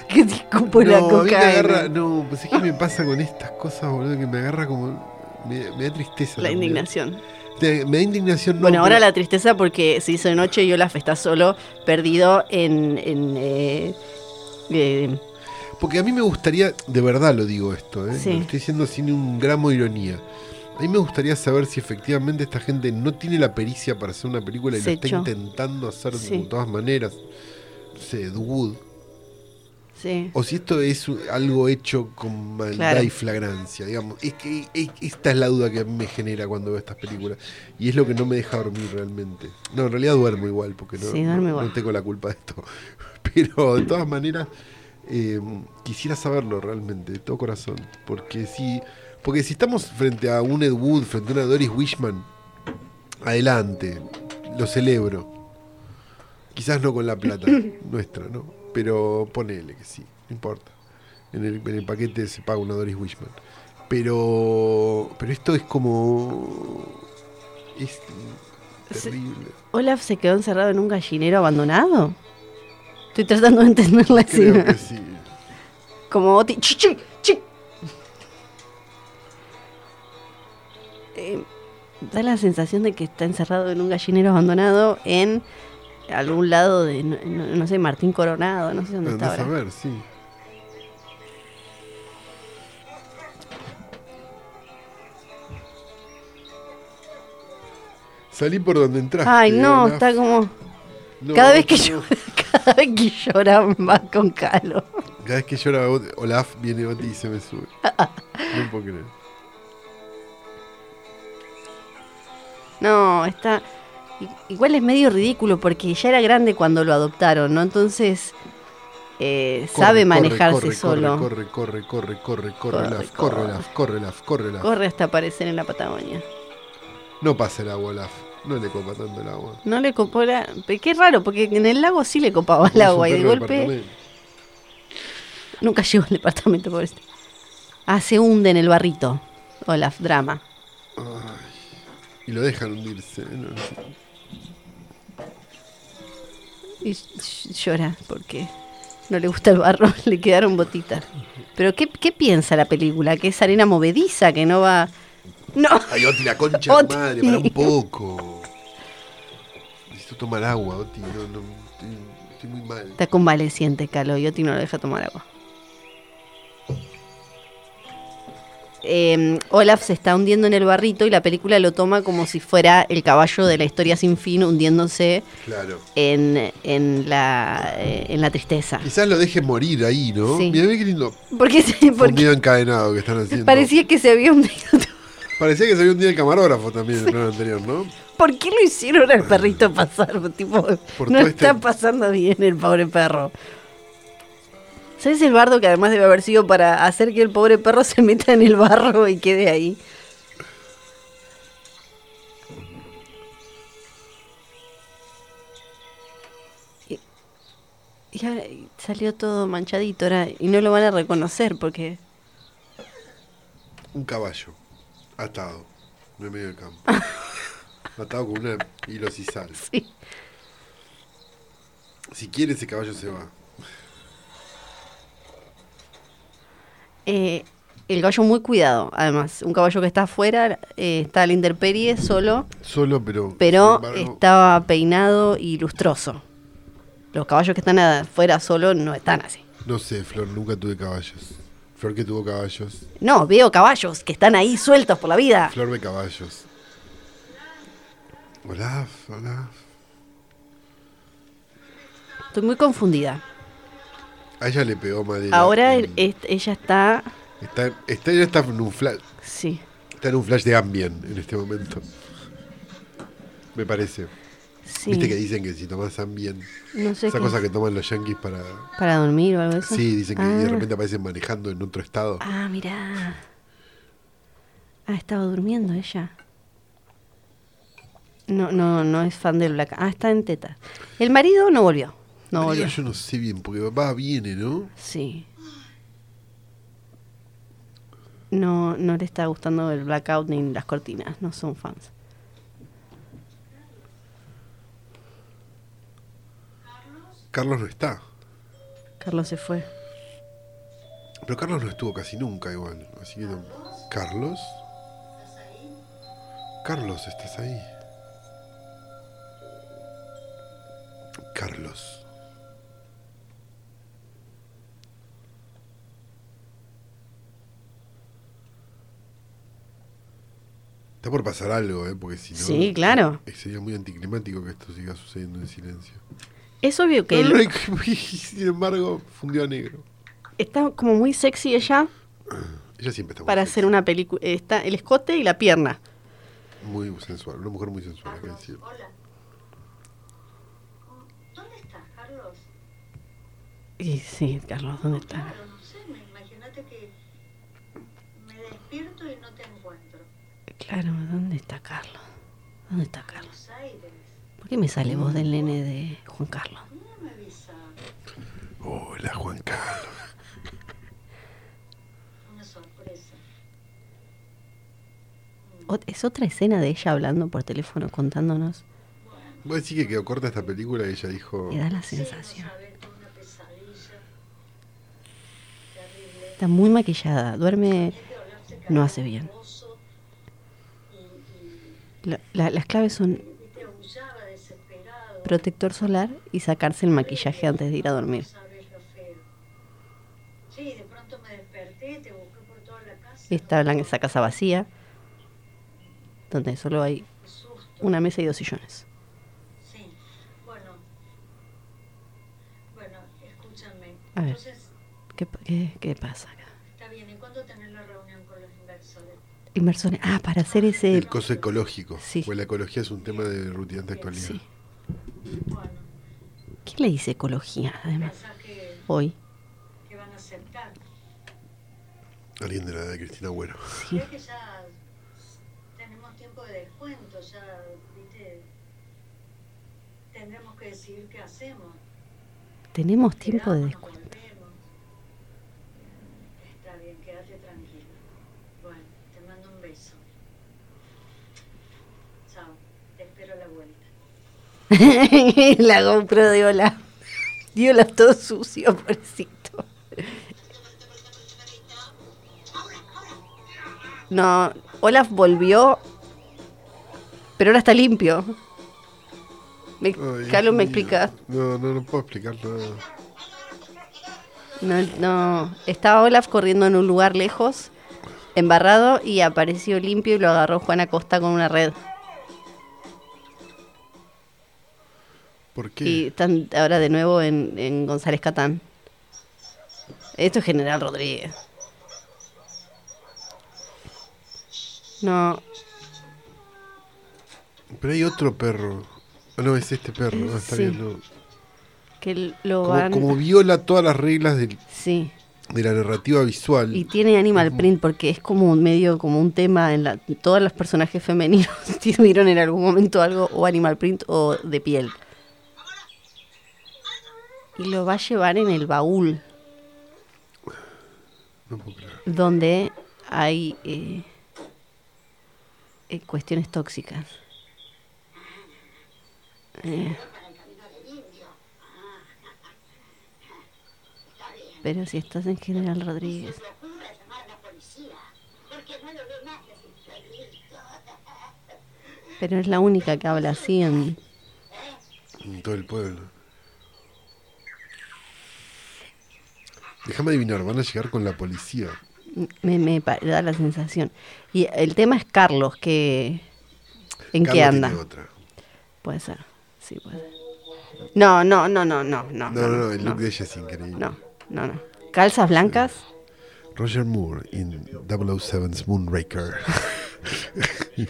que te escupo la no, a mí me cocaína. agarra. No, pues es que me pasa con estas cosas, boludo, que me agarra como. Me, me da tristeza. La también. indignación. Te- me da indignación. no, bueno, ahora pero- la tristeza porque se hizo de noche y Olaf está solo, perdido en... en eh, eh, Porque a mí me gustaría, de verdad lo digo esto, ¿eh? Sí. lo estoy diciendo sin un gramo de ironía. A mí me gustaría saber si efectivamente esta gente no tiene la pericia para hacer una película y Se lo está intentando hacer Sí. de todas maneras. No sé, Wood. sí. O si esto es algo hecho con maldad Claro. y flagrancia, digamos. Es que es- esta es la duda que a mí me genera cuando veo estas películas. Y es lo que no me deja dormir realmente. No, en realidad duermo igual, porque no, Sí, duerme no- igual. no tengo la culpa de esto. Pero de todas maneras, eh, quisiera saberlo realmente, de todo corazón. Porque si, porque si estamos frente a un Ed Wood, frente a una Doris Wishman, adelante, lo celebro. Quizás no con la plata nuestra, ¿no? Pero ponele que sí, no importa. En el, en el paquete se paga una Doris Wishman. Pero, pero esto es como. Es terrible. ¿Olaf se quedó encerrado en un gallinero abandonado? Estoy tratando de entender la Creo escena. que sí. Como Oti. ¡Chi, Eh, da la sensación de que está encerrado en un gallinero abandonado en algún lado de, no, sé, Martín Coronado, no sé dónde está ahora. ver, sí. Salí por donde entraste. Ay, no, está como. No, cada vez que no. llora, cada vez que llora va con calo. Cada vez que llora Olaf, viene Oti y se me sube. No puedo creer. No, está. Igual es medio ridículo porque ya era grande cuando lo adoptaron, ¿no? Entonces. eh, Corre, sabe corre, manejarse corre, solo. Corre, corre, corre, corre, corre, Corre, Olaf, corre, corre. Olaf, corre, Olaf, corre, Olaf. Corre hasta aparecer en la Patagonia. No pasa el agua, Olaf. No le copa tanto el agua. No le copó la. Qué raro, porque en el lago sí le copaba el agua y de golpe. Nunca llegó al departamento, por este. Ah, se hunde en el barrito. Olaf, drama. Y lo dejan hundirse. No. Y ll- llora porque no le gusta el barro, le quedaron botitas. Pero ¿qué, qué piensa la película? ¿Que es arena movediza, que no va...? No, Ay, Oti, la concha Oti. madre, para un poco. Necesito tomar agua, Oti. No, no, estoy, estoy muy mal. está convaleciente, Calo, y Oti no lo deja tomar agua. Eh, Olaf se está hundiendo en el barrito y la película lo toma como si fuera el caballo de la historia sin fin hundiéndose Claro. en, en, la, eh, en la tristeza. Quizás lo dejen morir ahí, ¿no? Sí. Mira, ve qué lindo. Porque, se- porque encadenado que están haciendo. parecía que se había hundido. Parecía que se había un día el camarógrafo también en el anterior, ¿no? ¿Por qué lo hicieron al perrito pasar? Tipo, Por no está este- pasando bien el pobre perro. ¿Sabes el bardo que además debe haber sido para hacer que el pobre perro se meta en el barro y quede ahí? Y, y ahora salió todo manchadito ahora y no lo van a reconocer porque Un caballo. Atado. En el medio del campo. atado con una hilo. Sí. Si quiere, ese caballo se va. Eh, el caballo muy cuidado, además. Un caballo que está afuera, eh, está a la intemperie, solo, Solo, pero. pero embargo, estaba peinado y lustroso. Los caballos que están afuera solo no están así. No sé, Flor, nunca tuve caballos. Flor que tuvo caballos. No, veo caballos que están ahí sueltos por la vida. Flor ve caballos. Olaf, Olaf. Estoy muy confundida. A ella le pegó madera. Ahora en- el- est- ella está... está, está, ella está en un flash. Sí. Está en un flash de Ambien en este momento. Me parece. Sí. Viste que dicen que si tomas Ambien, No sé esa qué- cosa que toman los yankees para. ¿Para dormir o algo de eso? Sí, dicen que de Ah. repente aparecen manejando en otro estado. Ah, mirá. Ah, estaba durmiendo ella. No, no, no es fan del Black. Ah, está en teta. El marido no volvió. No volvió. yo no sé bien, porque va, viene, ¿no? Sí. No, no le está gustando el blackout ni las cortinas. No son fans. Carlos no está. Carlos se fue. Pero Carlos no estuvo casi nunca igual. Así que no- ¿Carlos? Carlos, ¿estás ahí? Carlos. Está por pasar algo, ¿eh? Porque si no... Sí, claro. Sería muy anticlimático que esto siga sucediendo en silencio. Es obvio que No, y sin embargo, fundió a negro. está como muy sexy ella Ella siempre está muy, para hacer una película. Está el escote y la pierna. muy sensual. Una mujer muy sensual, hay que decir. Hola. ¿Dónde estás, Carlos? Y sí, Carlos, ¿dónde está? Claro, no sé, me- imagínate que me despierto y no te encuentro. Claro, ¿dónde está Carlos? ¿Dónde está Carlos? ¿Por qué me sale voz del nene de Juan Carlos? Hola, Juan Carlos. Una sorpresa. es otra escena de ella hablando por teléfono contándonos. Vos decís que quedó corta esta película y ella dijo. Me da la sensación. Está muy maquillada, duerme, no hace bien. La- la- las claves son protector solar y sacarse el maquillaje antes de ir a dormir. Está en esa casa vacía, donde solo hay una mesa y dos sillones. A ver. ¿Qué, qué, qué pasa acá? está bien. ¿Y cuándo tenés la reunión con los Ah, para hacer ese. El coso ecológico. Sí. Pues la ecología es un tema de rutinante actualidad. Sí. ¿Quién le dice ecología, además? ¿Pensás que, Hoy. que van a aceptar? Alguien de la edad de Cristina Bueno. Sí. Es que ya tenemos tiempo de descuento, ya, viste, tendremos que decidir qué hacemos. Tenemos tiempo de descuento. nos volvemos. Está bien, quédate tranquila. Bueno, te mando un beso. Chao, te espero a la vuelta. la GoPro de Olaf. Y Olaf todo sucio, pobrecito. No, Olaf volvió, pero ahora está limpio. Me, Ay, Carlos, ¿me explicas? No, no, no puedo explicar nada. No, no. Estaba Olaf corriendo en un lugar lejos, embarrado, y apareció limpio y lo agarró Juana Costa con una red. ¿Por qué? Y están ahora de nuevo en, en González Catán. Esto es General Rodríguez. No, Pero hay otro perro. Ah, no, es este perro. Está Sí. bien, no. que lo Como, van... como viola todas las reglas del- Sí. de la narrativa visual. Y tiene animal print porque es como un medio, como un tema en la... Todos los personajes femeninos tuvieron en algún momento algo o animal print o de piel. Y lo va a llevar en el baúl No puedo creer. donde hay eh, eh, cuestiones tóxicas. Eh. Pero si estás en General Rodríguez. Pero es la única que habla así en... En todo el pueblo. Déjame adivinar, van a llegar con la policía. Me, da la sensación. Y el tema es Carlos, que... ¿En qué anda? tiene otra. Puede ser. Sí, puede ser. No, no, no, no, no, no. No, no, no, el no. look de ella es increíble. No, no, no. Calzas blancas. Roger Moore in 007's Moonraker.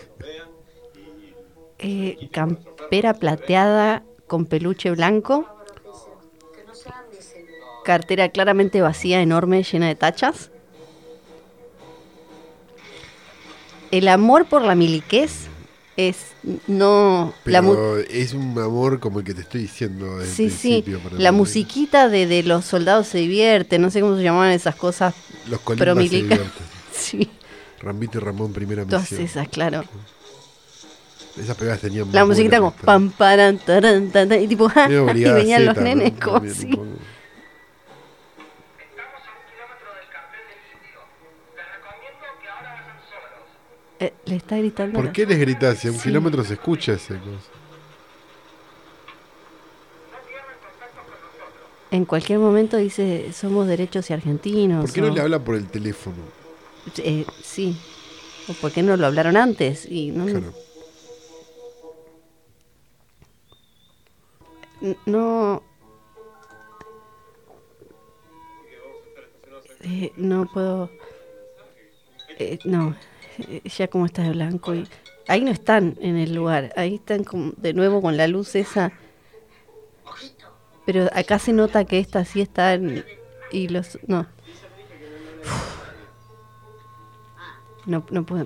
eh, campera plateada con peluche blanco. Cartera claramente vacía, enorme, llena de tachas. El amor por la miliquez es no la Pero es un amor como el que te estoy diciendo desde sí el sí principio. para la mí. musiquita de, de los soldados se divierte no sé cómo se llamaban esas cosas Los se milica- divierten. sí Rambito y Ramón, primera todas misión. esas claro Esas pegadas tenían la musiquita como pam paran taran, tan, y tipo y venían los nenes como así Eh, le está gritando ¿Por qué les gritás? Si a un Sí. kilómetro se escucha ese cosa. en cualquier momento dice somos derechos y argentinos ¿Por qué no le habla por el teléfono? Eh, sí o por qué no lo hablaron antes y no Claro. No Eh, no puedo eh, no ya como está de blanco y ahí no están en el lugar ahí están como de nuevo con la luz esa. Pero acá se nota que esta sí está en- y los no. No no puedo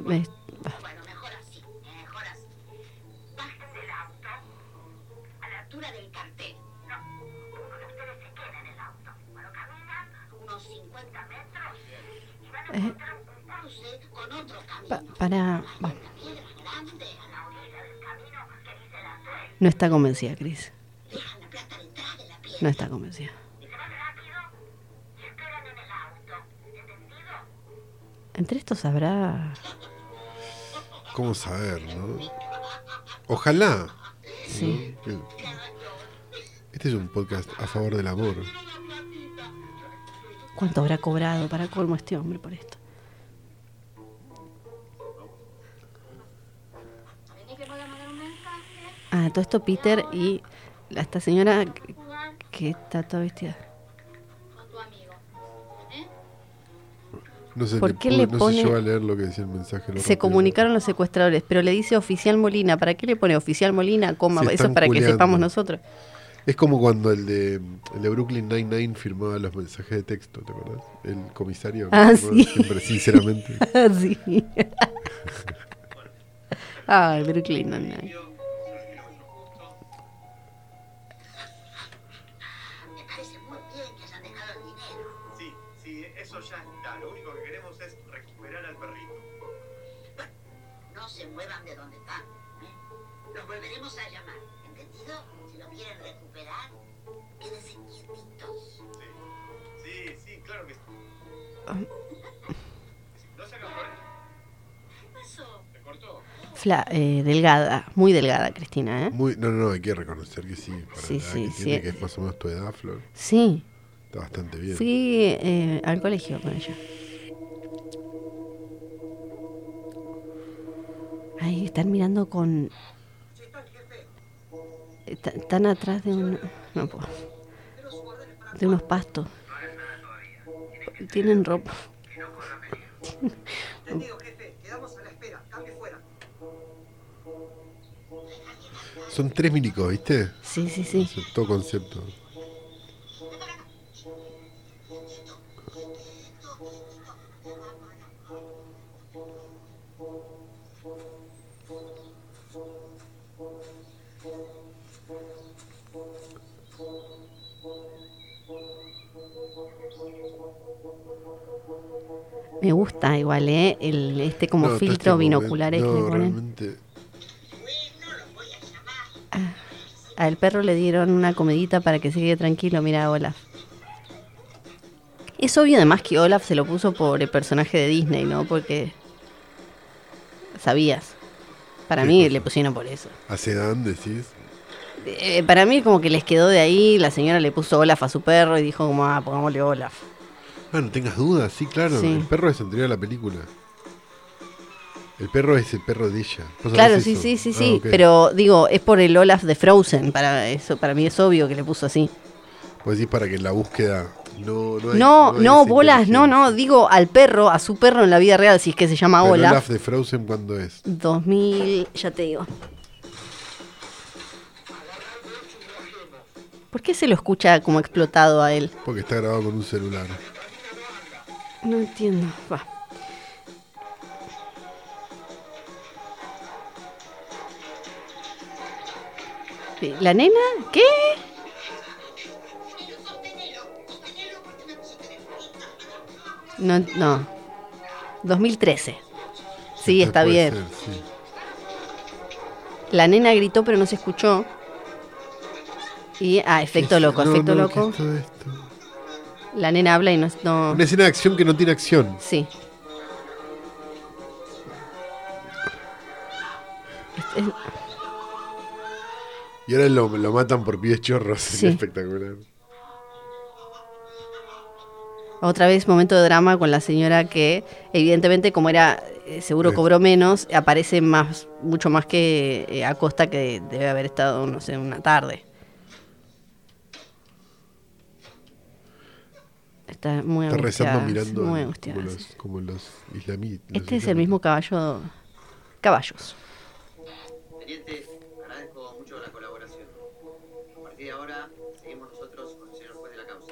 Para. Vamos. No está convencida, Cris. No está convencida. Entre estos habrá. ¿Cómo saber, no? Ojalá. Sí. Este es un podcast a favor del amor. ¿Cuánto habrá cobrado para colmo este hombre por esto? Ah, todo esto Peter y esta señora que, que está toda vestida. No sé, ¿Por le qué pude- le no se pone- llegó a leer lo que decía el mensaje. lo Se rápido. comunicaron los secuestradores, pero le dice oficial Molina. ¿Para qué le pone oficial Molina? Coma, eso es para que sepamos nosotros. Es como cuando el de, el de Brooklyn Nine-Nine firmaba los mensajes de texto, ¿te acuerdas? El comisario. Ah, ¿no? sí. Siempre, sinceramente. sí. Ay, Brooklyn Nine-Nine. Fla- eh, delgada, muy delgada, Cristina, ¿eh? Muy, no, no, hay que reconocer que sí. Para Sí, la edad sí, que sí. tiene, que es más o menos tu edad, Flor. Sí. Está bastante bien. Fui eh, al colegio con ella. Ahí están mirando con. Está- Están atrás de un. No puedo. De unos pastos. Tienen ropa. Entendido, jefe. Quedamos a la espera. Cambie fuera. Son tres milicos, ¿viste? Sí, sí, sí. Todo concepto. Gusta igual, ¿eh? El, este como No, filtro este binoculares que no, le ponen. realmente. Al perro le dieron una comidita para que se quede tranquilo, mira Olaf. Es obvio además que Olaf se lo puso por el personaje de Disney, ¿no? Porque sabías. Para ¿Qué mí cosa? le pusieron por eso. ¿A Sedan decís? Eh, para mí como que les quedó de ahí, la señora le puso Olaf a su perro y dijo como, ah, pongámosle Olaf. Ah, no tengas dudas, sí, claro. Sí. El perro es anterior a la película. El perro es el perro de ella. ¿Vos Claro, sí, sí, sí, Ah, sí. Pero digo, es por el Olaf de Frozen. Para eso, para mí es obvio que le puso así. Vos decís para que la búsqueda no no hay- No, no, esa bolas, no, no. Digo al perro, a su perro en la vida real, si es que se llama Pero Olaf. Olaf de Frozen cuándo es? 2000, ya te digo. ¿Por qué se lo escucha como explotado a él? Porque está grabado con un celular. No entiendo. Va. ¿La nena? ¿Qué? No, no. 2013. Sí, está bien. ser, sí. La nena gritó pero no se escuchó. Y, ah, efecto ¿Qué es- loco, efecto loco. ¿qué es todo esto? La nena habla y no... no Una escena de acción que no tiene acción. sí. Es- es- Y ahora lo, lo matan por pies chorros. Sí. Es espectacular. Otra vez momento de drama con la señora que evidentemente como era eh, seguro Sí. cobró menos, aparece más mucho más que eh, Acosta que debe haber estado no sé una tarde. Está muy Está rezando mirando muy como, los, como los islami- los Este es el mismo caballo caballos. Teniente, agradezco mucho la colaboración. A partir de ahora, seguimos nosotros con el señor juez de la causa.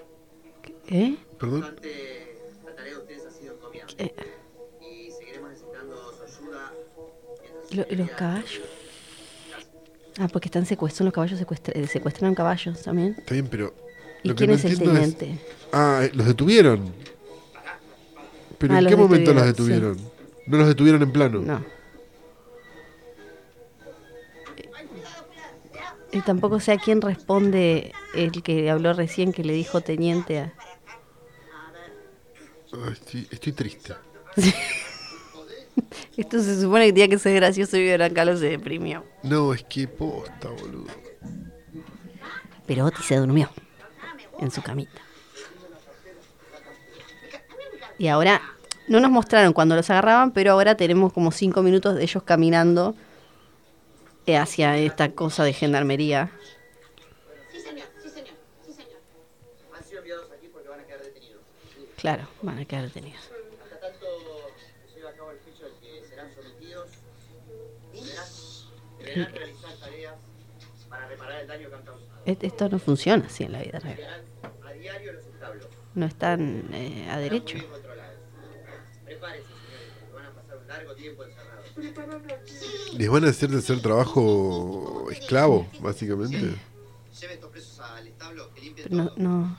¿Eh? Perdón. No obstante, la tarea de ustedes ha sido encomiable. ¿Qué? Y seguiremos necesitando su ayuda. Lo- los caballos. Ah, porque están secuestrados, los caballos secuestra- eh, secuestraron caballos también. Está bien, pero. ¿Y lo que quién no es el teniente? Ah, eh, los detuvieron. ¿Pero Ah, en qué momento los detuvieron? ¿No los detuvieron en plano? No. Y tampoco sé a quién responde el que habló recién que le dijo teniente a... Ay, estoy, estoy triste. Esto se supone que tenía que ser gracioso y Gran Carlos se deprimió. No, es que posta, boludo. Pero Oti se durmió en su camita. Y ahora, no nos mostraron cuando los agarraban, pero ahora tenemos como cinco minutos de ellos caminando eh, hacia esta cosa de gendarmería. Sí, señor, sí, señor, sí, señor. Han sido enviados aquí porque van a quedar detenidos. Claro, van a quedar detenidos. Hasta tanto se lleva a cabo el juicio al que serán sometidos, deberán, deberán realizar tareas para reparar el daño que han causado. Et- Esto no funciona así en la vida real. Estudiarán a diario los establos. No están eh, a derecho. Les van a hacer de hacer trabajo esclavo, básicamente. Presos no, no,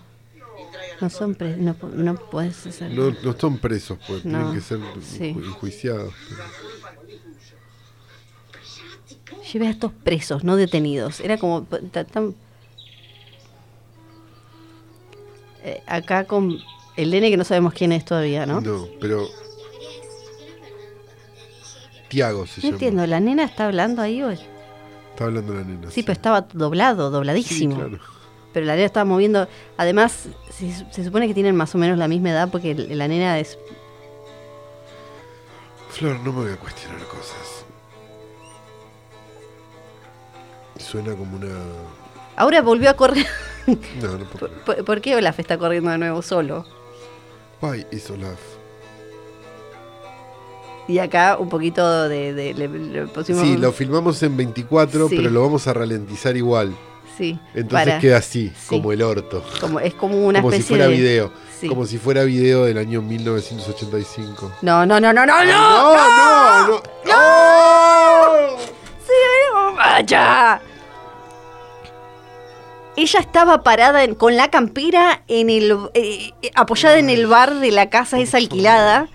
no son pre- no, no puedes hacer. No, no son presos, pues No, tienen que ser sí. enju- enjuiciados. Llevé a estos presos, no detenidos. Era como. tan- Eh, acá con el nene que no sabemos quién es todavía, ¿no? No, pero. Tiago se No llama. entiendo, ¿la nena está hablando ahí o es- Está hablando la nena. Sí, pero estaba doblado, Sí, dobladísimo. claro. Pero la nena estaba moviendo. Además, se, se supone que tienen más o menos la misma edad porque la nena es. Flor, no me voy a cuestionar cosas. Suena como una. Ahora volvió a correr. No, no puedo. ¿Por, por- qué Olaf está corriendo de nuevo solo? Why is Olaf? Y acá un poquito de. de- le, le pusimos. Sí, lo filmamos en 24, Sí. pero lo vamos a ralentizar igual. Sí, Entonces para- queda así, sí. como el orto. Como, es como una como si fuera de. video. Sí. Como si fuera video del año 1985. No, no, no, no, no, no. no, no, no. ¡Oh! Sí, no, vaya. Ella estaba parada en- con la campera en el eh, apoyada en el bar de la casa esa alquilada.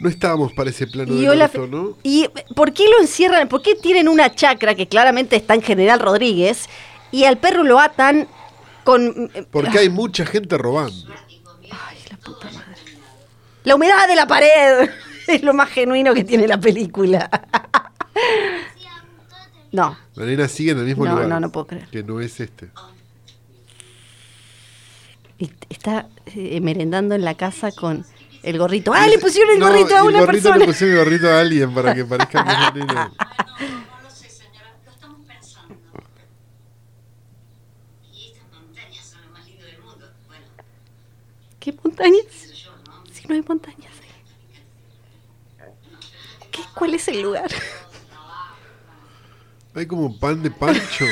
No estábamos para ese plano Y orto, ¿no? ¿Y por qué lo encierran? ¿Por qué tienen una chacra que claramente está en General Rodríguez y al perro lo atan con eh, Porque hay mucha gente robando. la humedad de la pared? Es lo más genuino que tiene la película. No, La nena sigue en el mismo No, lugar. no, no puedo creer. Que no es este. y está eh, merendando en la casa con el gorrito. ¡Ah, le pusieron el No, gorrito a el una gorrito persona! le pusieron el gorrito a alguien para que parezca que es la nena. ¿Qué montañas? Si no hay montañas. ¿Qué, ¿Cuál es el lugar? Hay como pan de pancho.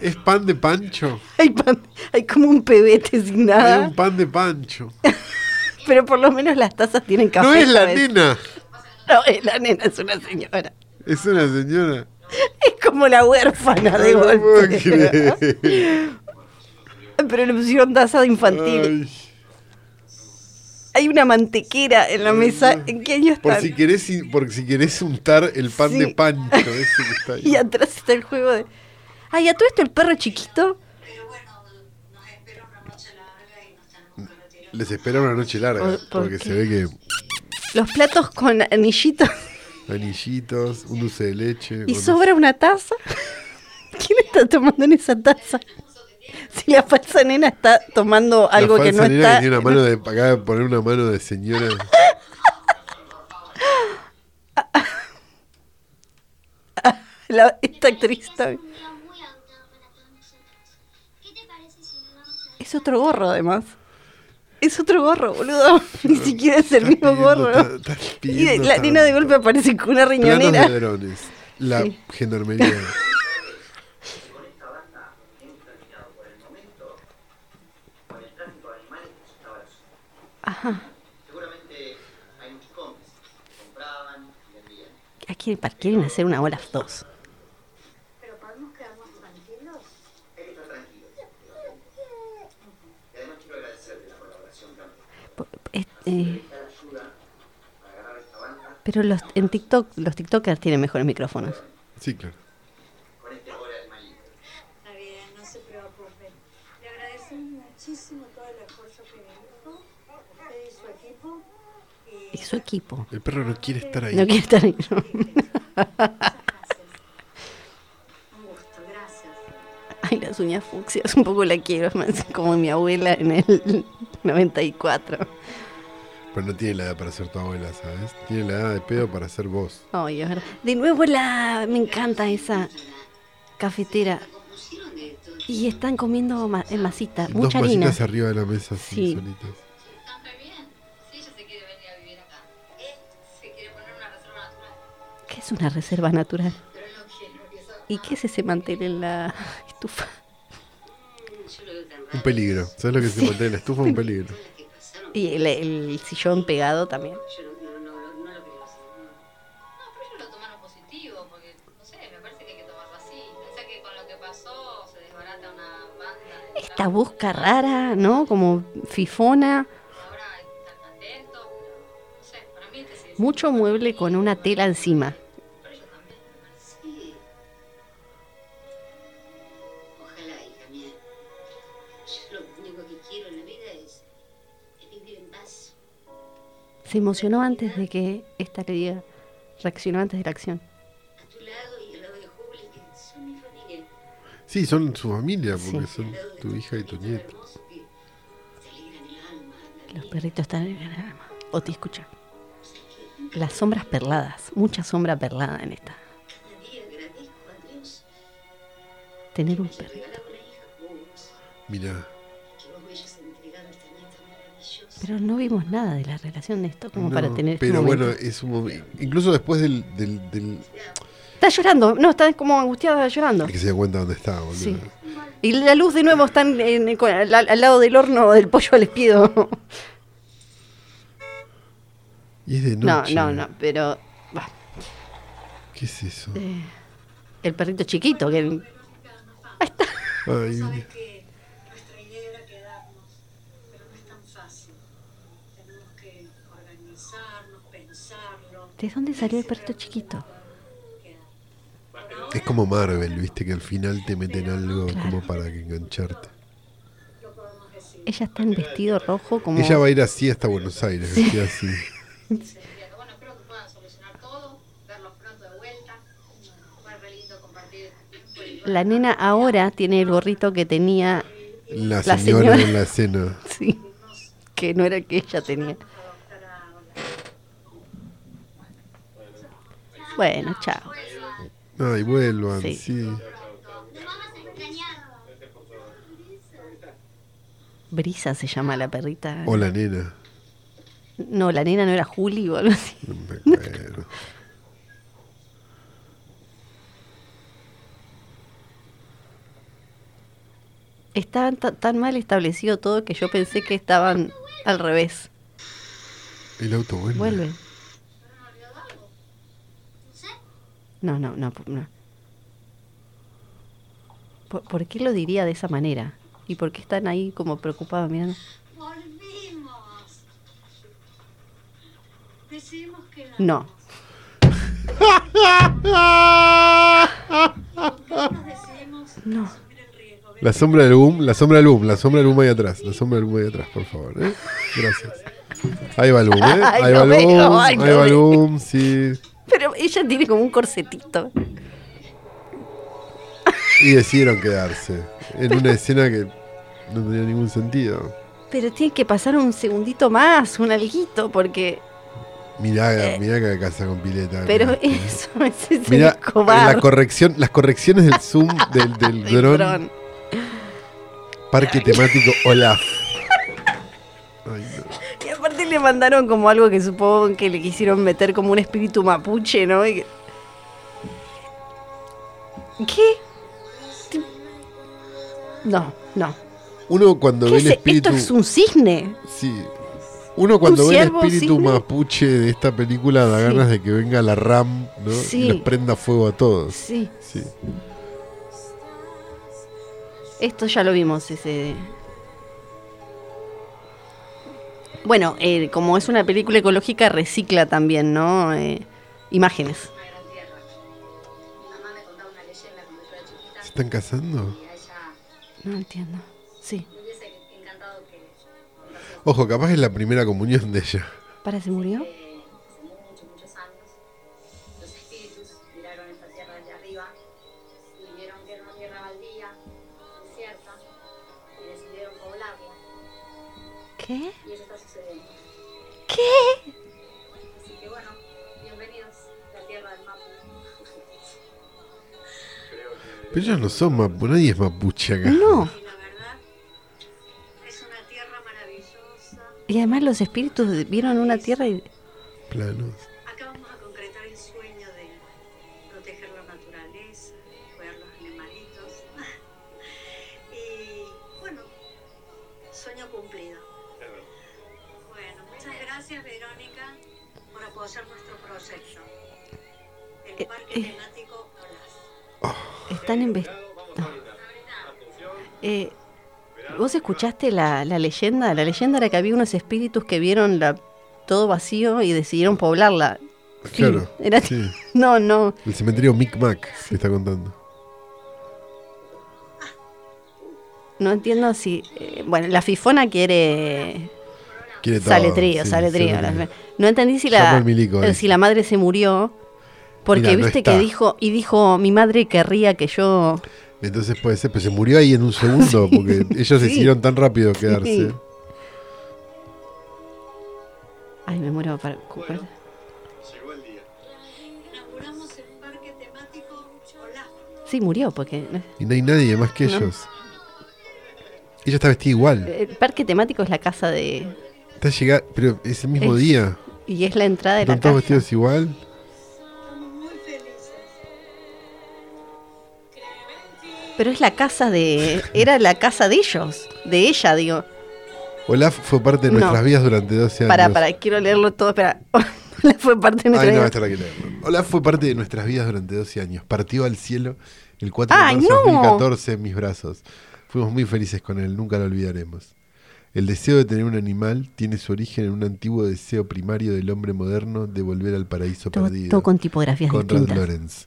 ¿Es pan de pancho? Hay, pan- hay como un pebete sin Hay nada, un pan de pancho. pero por lo menos las tazas tienen café. No es la ¿sabes? nena. No, es la nena, es una señora. Es una señora. Es como la huérfana de no puedo golpe. creer. Pero le pusieron taza de infantil. Ay, Hay una mantequera en la mesa. ¿En qué año por están? si querés, por si querés untar el pan Sí. de pancho ese que está ahí. Y atrás está el juego de. Ay, a todo esto el perro chiquito. Pero bueno, nos espera una noche larga y nos tenemos que retirar. Les espera una noche larga. ¿Por- por porque qué? se ve que Los platos con anillitos. anillitos, un dulce de leche. Y sobra una taza. ¿Quién está tomando en esa taza? Si la falsa nena está tomando La algo que no nena está. que tiene una mano de. Acaba de poner una mano de señora. La- esta actriz está- Un día muy agotado para todos nosotros. ¿Qué te parece si nos vamos a Es otro gorro, además. Es otro gorro, boludo. Ni siquiera es el mismo gorro. Y la nena de golpe aparece con una riñonera. La gendarmería. Con esta banda hemos terminado por el momento con el tráfico de animales que asustaba a la sociedad. Ajá. Seguramente hay muchos cómplices que compraban y vendían. Aquí quieren hacer una Olaf 2. Pero podemos quedarnos tranquilos. Hay que estar tranquilos. Y además quiero agradecerle la colaboración también. Po- es- eh, Esta ayuda para agarrar esta banda. pero los, en TikTok, los TikTokers tienen mejores micrófonos. Sí, claro. muchísimo todo el esfuerzo que hizo, usted y su equipo. Y su equipo. El perro no quiere estar ahí. No quiere estar ahí. ¿no? Un gusto, gracias. Ay, las uñas fucsias, un poco la quiero, más como mi abuela en el 94. Pero no tiene la edad para ser tu abuela, ¿sabes? Tiene la edad de pedo para ser vos. Ay, es verdad. De nuevo la... Me encanta esa cafetera. Y están comiendo ma- en masita, Dos mucha harina. masitas arriba de la mesa, así, Sí. solitas. Es una reserva natural? ¿Y qué es ese mantel en la estufa? Un peligro. ¿Sabes lo que se Sí. mantiene en la estufa? Un peligro. Y el, el sillón pegado también. Esta busca rara, ¿no? Como fifona. Ahora están atentos, pero no sé, para mí sí. Mucho mueble con una tela encima. Se emocionó antes de que esta le diga. Reaccionó antes de la acción. A tu lado y al lado de Juli, que son mi familia. Sí, son su familia, porque Sí. son tu hija y tu nieto. Los perritos están en el alma. Oti, escucha. Las sombras perladas. Mucha sombra perlada en esta. Tener un perrito. Mira, Pero no vimos nada de la relación de esto como para no, tener este pero momento. bueno, es un momen- Incluso después del, del, del- Está llorando. No, está como angustiada llorando. de que se dio cuenta dónde estaba, boludo. Sí. Y la luz de nuevo está en- en- con- al, al lado del horno del pollo al espiedo. Y es de No, noche. no, no, pero bah, ¿Qué es eso? eh, el perrito chiquito que Ay, Sabe que nuestra idea era quedarnos, pero no es tan fácil. Tenemos que organizarnos, pensarlo. ¿De dónde salió el perrito chiquito? es como Marvel, viste, que al final te meten algo como para que engancharte. Ella está en vestido rojo como Ella va a ir así hasta Buenos Aires, vestida así. La nena ahora tiene el gorrito que tenía La La señora en la escena. sí, que no era el que ella tenía. Bueno, chao. Ay, vuelvan, Sí. sí. Brisa se llama la perrita. O la nena. No, la nena no era Juli o algo así. No me acuerdo. Estaba ta- tan mal establecido todo que yo pensé que estaban al revés. El auto vuelve. Vuelve. No sé. No, no, no. no. ¿Por, por qué lo diría de esa manera? ¿Y por qué están ahí como preocupados mirando? Volvimos. Decidimos que No. nos decidimos No. asumir el riesgo. La sombra del boom, la sombra del boom, la sombra del boom ahí atrás. La sombra del boom ahí atrás, por favor. ¿eh? Gracias. Ahí va el boom, ¿eh? Ahí va el boom, ahí va el boom, sí. Pero ella tiene como un corsetito. Y decidieron quedarse en una escena que no tenía ningún sentido. Pero tiene que pasar un segundito más, un alguito, porque. Mirá, mirá que casa con pileta. Eh, Pero eso es ese Mirá, Escobar. la corrección, las correcciones del zoom del, del del dron. Parque temático Olaf. Ay, le mandaron como algo que supongo que le quisieron meter como un espíritu mapuche, ¿no? ¿Qué? No, no. Uno cuando ¿Qué ve es? el espíritu. Esto es un cisne. Sí. Uno cuando ve el espíritu cisne? mapuche de esta película da Sí. ganas de que venga la RAM, ¿no? Sí. Y les prenda fuego a todos. Sí. Sí. Esto ya lo vimos, ese. Bueno, eh, como es una película ecológica, recicla también, ¿no? Eh, imágenes. ¿Se están casando? No entiendo. Sí. le hubiese encantado Ojo, capaz es la primera comunión de ella. ¿Para se murió? Hace muchos, muchos años, los espíritus miraron esta tierra desde arriba y vieron que era una tierra baldía, desierta, y decidieron poblarla. ¿Qué? ¿Qué? Así que bueno, bienvenidos a la tierra del mapa. Pero ellos no son mapuche, nadie es mapuche acá. No. Y la verdad, es una tierra maravillosa. Y además los espíritus vieron una tierra y... Planos. Eh. Están investigando... Eh, ¿Vos escuchaste la, la leyenda? La leyenda era que había unos espíritus que vieron la, todo vacío y decidieron poblarla. Claro. Era- sí. No, no. El cementerio Micmac que está contando. No entiendo si... eh, bueno, la fifona quiere... Quiere todo, Sale trío, sí, sale trío. No entendí si la, milico, eh. si la madre se murió. Porque Mirá, viste que dijo, y dijo, mi madre querría que yo... Entonces puede ser, pero se murió ahí en un segundo, porque ellos Sí. decidieron tan rápido quedarse. Sí. Ay, me muero para... Llegó el día. Inauguramos el parque temático Olas. Sí, murió porque... Y no hay nadie más que No. ellos. Ella está vestida igual. El parque temático es la casa de... Está llegando, pero es el mismo Es- día. Y es la entrada de la Están todos casa. vestidos igual. Pero es la casa de... Era la casa de ellos. De ella, digo. Olaf fue parte de No. nuestras vidas durante 12 años. Para, para, quiero leerlo todo. Espera. Fue parte de nuestra Ay, no, vida. esta la que leerlo. Olaf fue parte de nuestras vidas durante 12 años. Partió al cielo el 4 ¡Ay, de marzo de no! 2014 en mis brazos. Fuimos muy felices con él, nunca lo olvidaremos. El deseo de tener un animal tiene su origen en un antiguo deseo primario del hombre moderno de volver al paraíso Todo, perdido. todo con tipografías Conrad distintas. Lorenz.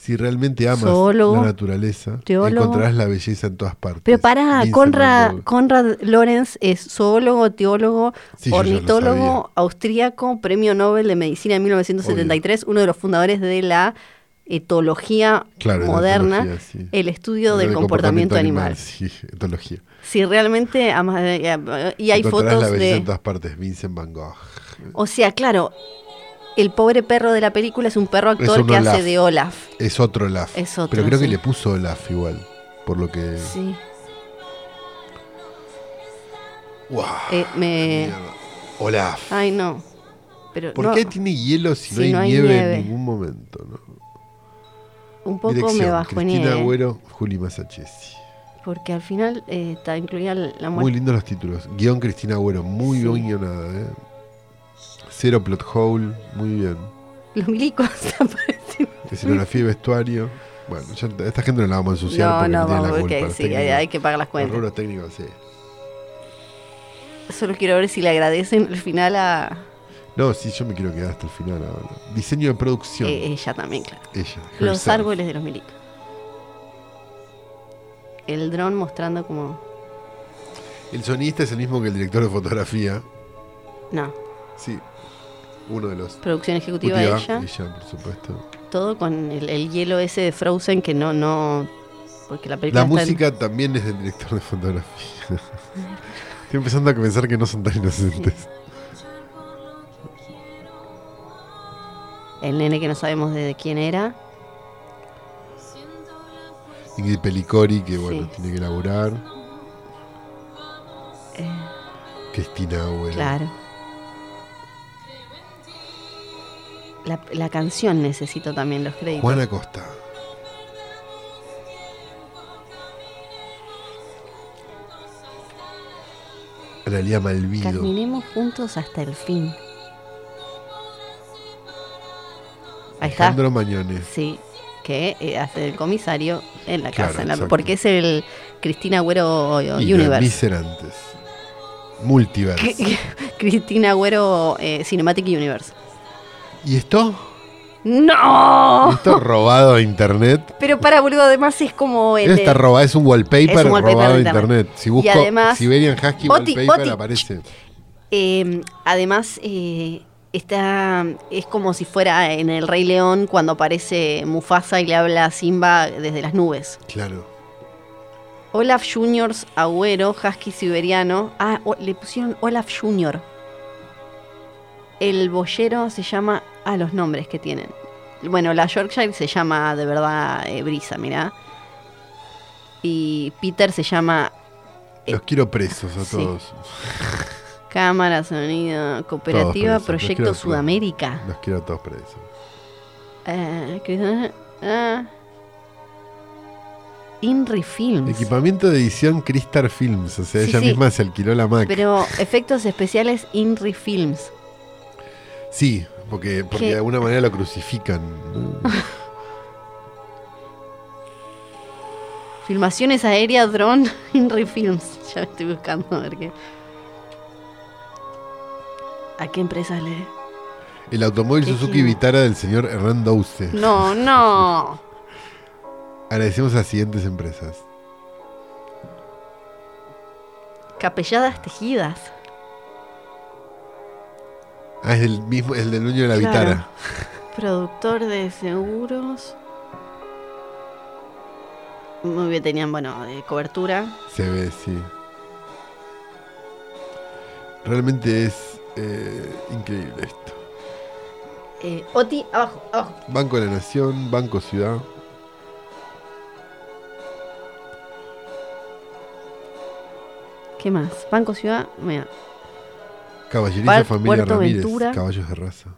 Si realmente amas la naturaleza, teólogo. encontrarás la belleza en todas partes. Pero Vincent Conrad, Lorenz es zoólogo, teólogo, Sí, ornitólogo, austríaco, premio Nobel de Medicina en 1973, uno de los fundadores de la etología Claro, moderna, etología, sí. el estudio del de comportamiento, animal. Sí, etología. Si realmente amas, eh, y hay fotos la belleza en de... todas partes. Vincent Van Gogh. O sea, claro, el pobre perro de la película es un perro actor un que hace de Olaf. Es otro Olaf. Es otro, Pero creo que le puso Olaf igual. Por lo que. Sí. ¡Wow! Eh, me... Olaf. Ay, no. Pero ¿Por no, qué tiene hielo si, Si no, hay nieve, nieve. en ningún momento? no? un poco Dirección, me bajoneé. Cristina eh, Agüero, Juli Masachesi. Porque al final eh, está incluida la Muy muerte. lindos los títulos. Guión Cristina Agüero, muy Sí. bien guionada. ¿eh? Cero plot hole, muy bien. Los milicos aparecen. Escenografía y vestuario. Bueno, ya esta gente no la vamos a ensuciar No, porque no, vamos, la los sí, hay, que pagar las Los cuentas. rubros técnicos, sí. Solo quiero ver si le agradecen al final a No, sí, yo me quiero quedar hasta el final ahora. Diseño de producción. eh, ella también, claro. Ella. Los herself. árboles de los milicos. El dron mostrando como... El sonista es el mismo que el director de fotografía. No, Sí. Uno de los. producción ejecutiva de ella. ella, por supuesto. Todo con el, el hielo ese de Frozen que no, no... Porque la película La está en- música también es del director de fotografía. Estoy empezando a pensar que no son tan inocentes. El nene que no sabemos de quién era. Ingrid Pelicori, que bueno, Sí. tiene que laburar. Eh, Cristina Agüero. Claro. La, la canción necesito también los créditos. Juana Costa. Analia Malvido. Caminemos juntos hasta el fin. Ahí está. Alejandro Mañones. Sí, que eh, hace el comisario en la Claro, casa, en la- exacto. porque es el Cristina Agüero Y los Universe. Miserantes. Multiverse. Cristina Agüero eh, Cinematic Universe. ¿Y esto? ¡No! Esto es robado de internet. Pero para boludo, además es como el. Esto está robado, es un wallpaper, Es un wallpaper robado de de internet. internet. Si Y busco además- Siberian Husky Oti, wallpaper Oti, aparece. Eh, además, eh, está, es como si fuera en El Rey León cuando aparece Mufasa y le habla a Simba desde las nubes. Claro. Olaf Juniors Agüero, Husky Siberiano. Ah, le pusieron Olaf Junior. El boyero se llama. Ah, los nombres que tienen. Bueno, la Yorkshire se llama de verdad eh, Brisa, mirá. Y Peter se llama Los quiero presos a sí. todos. Cámara Sonido Cooperativa presos, los Proyecto quiero- Sudamérica. Los quiero a todos presos. Eh, ¿qué- ah. Inri Films. Equipamiento de edición Crystal Films. O sea, Sí, ella sí. misma se alquiló la Mac. Pero efectos especiales Inri Films. Sí, porque, porque ¿Qué? de alguna manera lo crucifican. Filmaciones aéreas, dron, Inri Films. Ya estoy buscando a ver qué. ¿A qué empresa le? El automóvil ¿Qué Suzuki? Vitara del señor Hernán Douce. No, no. Agradecemos a las siguientes empresas. Capelladas tejidas. Ah, es el mismo, el del dueño de la Claro. Vitara. Productor de seguros. Muy bien, tenían, bueno, de cobertura. Se ve, sí. Realmente es eh, increíble esto. Eh, Oti, abajo, abajo. Banco de la Nación, Banco Ciudad. ¿Qué más? Banco Ciudad, mira. Caballeriza Familia Puerto Ramírez. Ventura. Caballos de raza.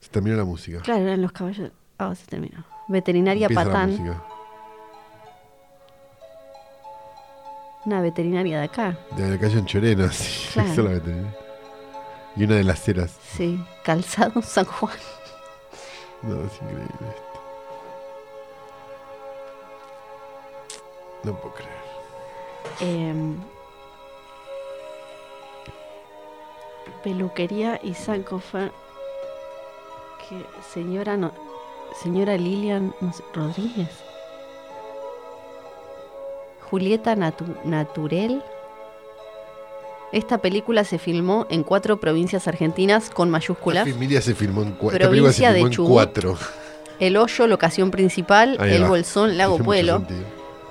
Se terminó la música. Claro, eran los caballos. Ah, se terminó. Veterinaria Empieza Patán. Una veterinaria de acá. De la calle Anchorena, sí. Claro. esa es la veterinaria. Y una de las ceras. Sí. Calzado San Juan. No, es increíble esto. No puedo creer. Em, peluquería y Sankofa. Que señora no, señora Lilian no sé, Rodríguez. Julieta Natu- Naturel. Esta película se filmó en cuatro provincias argentinas con La mayúsculas. familia se filmó en. Esta se Provincia de en Chubut. cuatro. El Hoyo, locación principal. Ahí el va. Bolsón, Lago Pueblo.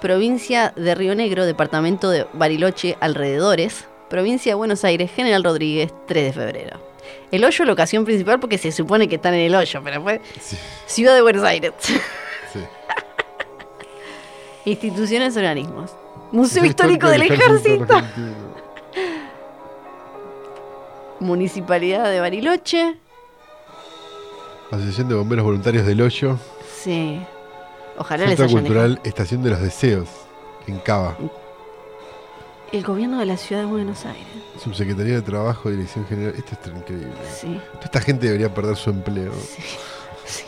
Provincia de Río Negro, departamento de Bariloche, alrededores. Provincia de Buenos Aires, General Rodríguez, 3 de febrero. El hoyo, locación principal, porque se supone que están en el hoyo, pero fue Sí, Ciudad de Buenos Aires. sí. Instituciones, organismos. Museo Histórico del Ejército. Argentino. Municipalidad de Bariloche. Asociación de Bomberos Voluntarios del Hoyo. Sí. Ojalá les Centro hayan Cultural Estación de los Deseos. En Cava. El gobierno de la Ciudad de Buenos Aires. Subsecretaría de Trabajo, Dirección General. Esto es increíble. Sí. Toda esta gente debería perder su empleo. sí, sí.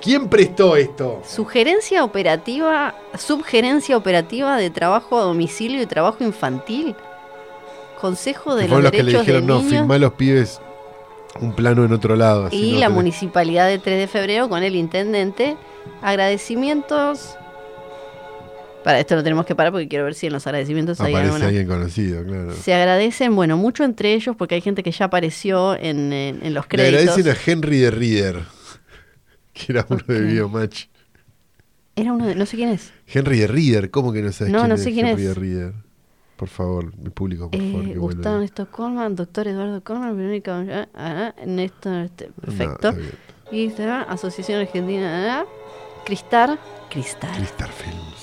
¿Quién prestó esto? Sugerencia operativa, subgerencia operativa de trabajo a domicilio y trabajo infantil. Consejo de los los que le Derechos de dijeron, no, Niños filmá a los pibes un plano en otro lado. así y no la tenés- Municipalidad de 3 de febrero con el intendente. Agradecimientos. Para esto lo tenemos que parar porque quiero ver si en los agradecimientos hay Aparece alguna. alguien conocido, claro. Se agradecen, bueno, mucho entre ellos porque hay gente que ya apareció en, en- en los Le créditos. agradecen a Henry de Reader, que era uno de Ok. Videomatch. Era uno de, no sé quién es. Henry de Reader, ¿cómo que no sabes No, quién no es sé quién Henry es. de Reader? Por favor, mi público, por favor, Eh, que vuelva. Gustavo Néstor Colman, doctor Eduardo Colman, Verónica ah, Néstor, este, No, perfecto. y está Asociación Argentina, ah, Cristar, Cristar. Cristar Films,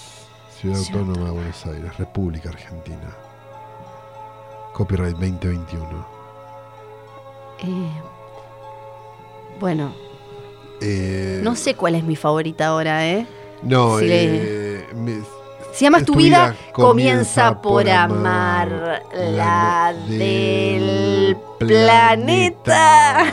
Ciudad Autónoma de Buenos Aires, República Argentina. Copyright 2021. Eh, bueno, Eh, no sé cuál es mi favorita ahora, ¿eh? No, si le- eh, me- Si amas tu tu vida, vida, comienza por amar la del planeta.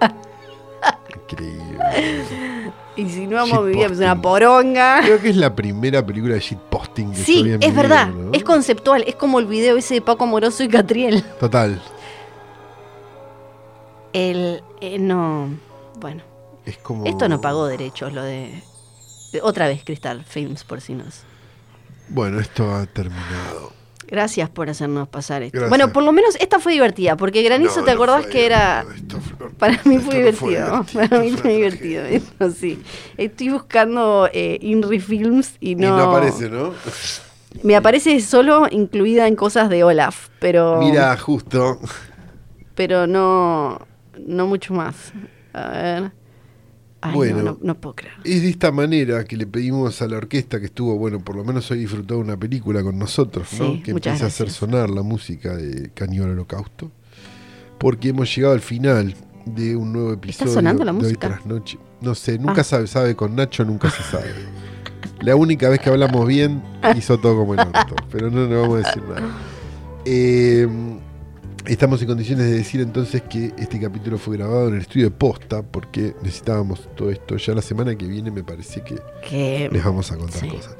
Increíble. Y si no amo mi vida, pues una poronga. Creo que es la primera película de shitposting que yo Sí, vi en mi es vida, verdad, ¿no? es conceptual, es como el video ese de Paco Amoroso y Catriel. Total. El, eh, no, bueno, Es como. esto no pagó derechos, lo de... Otra vez Cristal Films, por si nos... Bueno, esto ha terminado. Gracias por hacernos pasar esto. Gracias. Bueno, por lo menos esta fue divertida, porque Granizo, No, ¿te no acordás fue que era...? esto fue- Para mí fue divertido. Para mí fue divertido. Sí. Estoy buscando eh, Inri Films y Y no... no aparece, ¿no? Me aparece solo incluida en cosas de Olaf, pero... Mira, justo. Pero no... No mucho más. A ver... Ay, Bueno. no, no, no puedo creer. Es de esta manera que le pedimos a la orquesta que estuvo, bueno, por lo menos hoy disfrutó una película con nosotros, ¿no? Que empiece a hacer sonar la música de Cañón Holocausto. Porque hemos llegado al final de un nuevo episodio sonando la de hoy música? tras noche. No sé, nunca Ah. sabe, sabe, con Nacho nunca se sabe. La única vez que hablamos bien hizo todo como el orto, pero no le vamos a decir nada. Eh, estamos en condiciones de decir entonces que este capítulo fue grabado en el estudio de posta porque necesitábamos todo esto. Ya la semana que viene me parece que Que... les vamos a contar sí. cosas.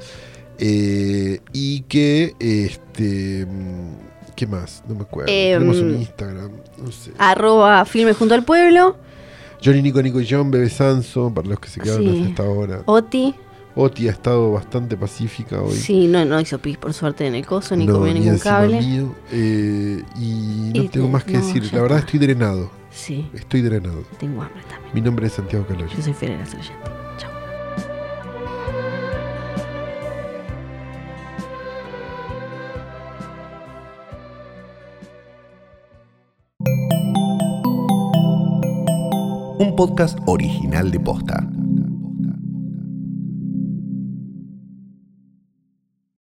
Eh, y que, este, mm, ¿qué más? No me acuerdo. Em, Tenemos un Instagram, no sé. Arroba Filme Junto al Pueblo. Johnny, Nico, Nico y John, Bebe Sanso, para los que se quedaron Sí. hasta esta hora. Oti. Oti ha estado bastante pacífica hoy. Sí, no, no hizo pis por suerte en el coso, ni No, comió ni ningún encima cable. mío. Eh, y no Y tengo te- más que no, decir. La verdad está. estoy drenado. Sí, Estoy drenado. tengo hambre también. Mi nombre es Santiago Caloyo. Yo soy Fiorella Sargenti. Chao. Un podcast original de Posta.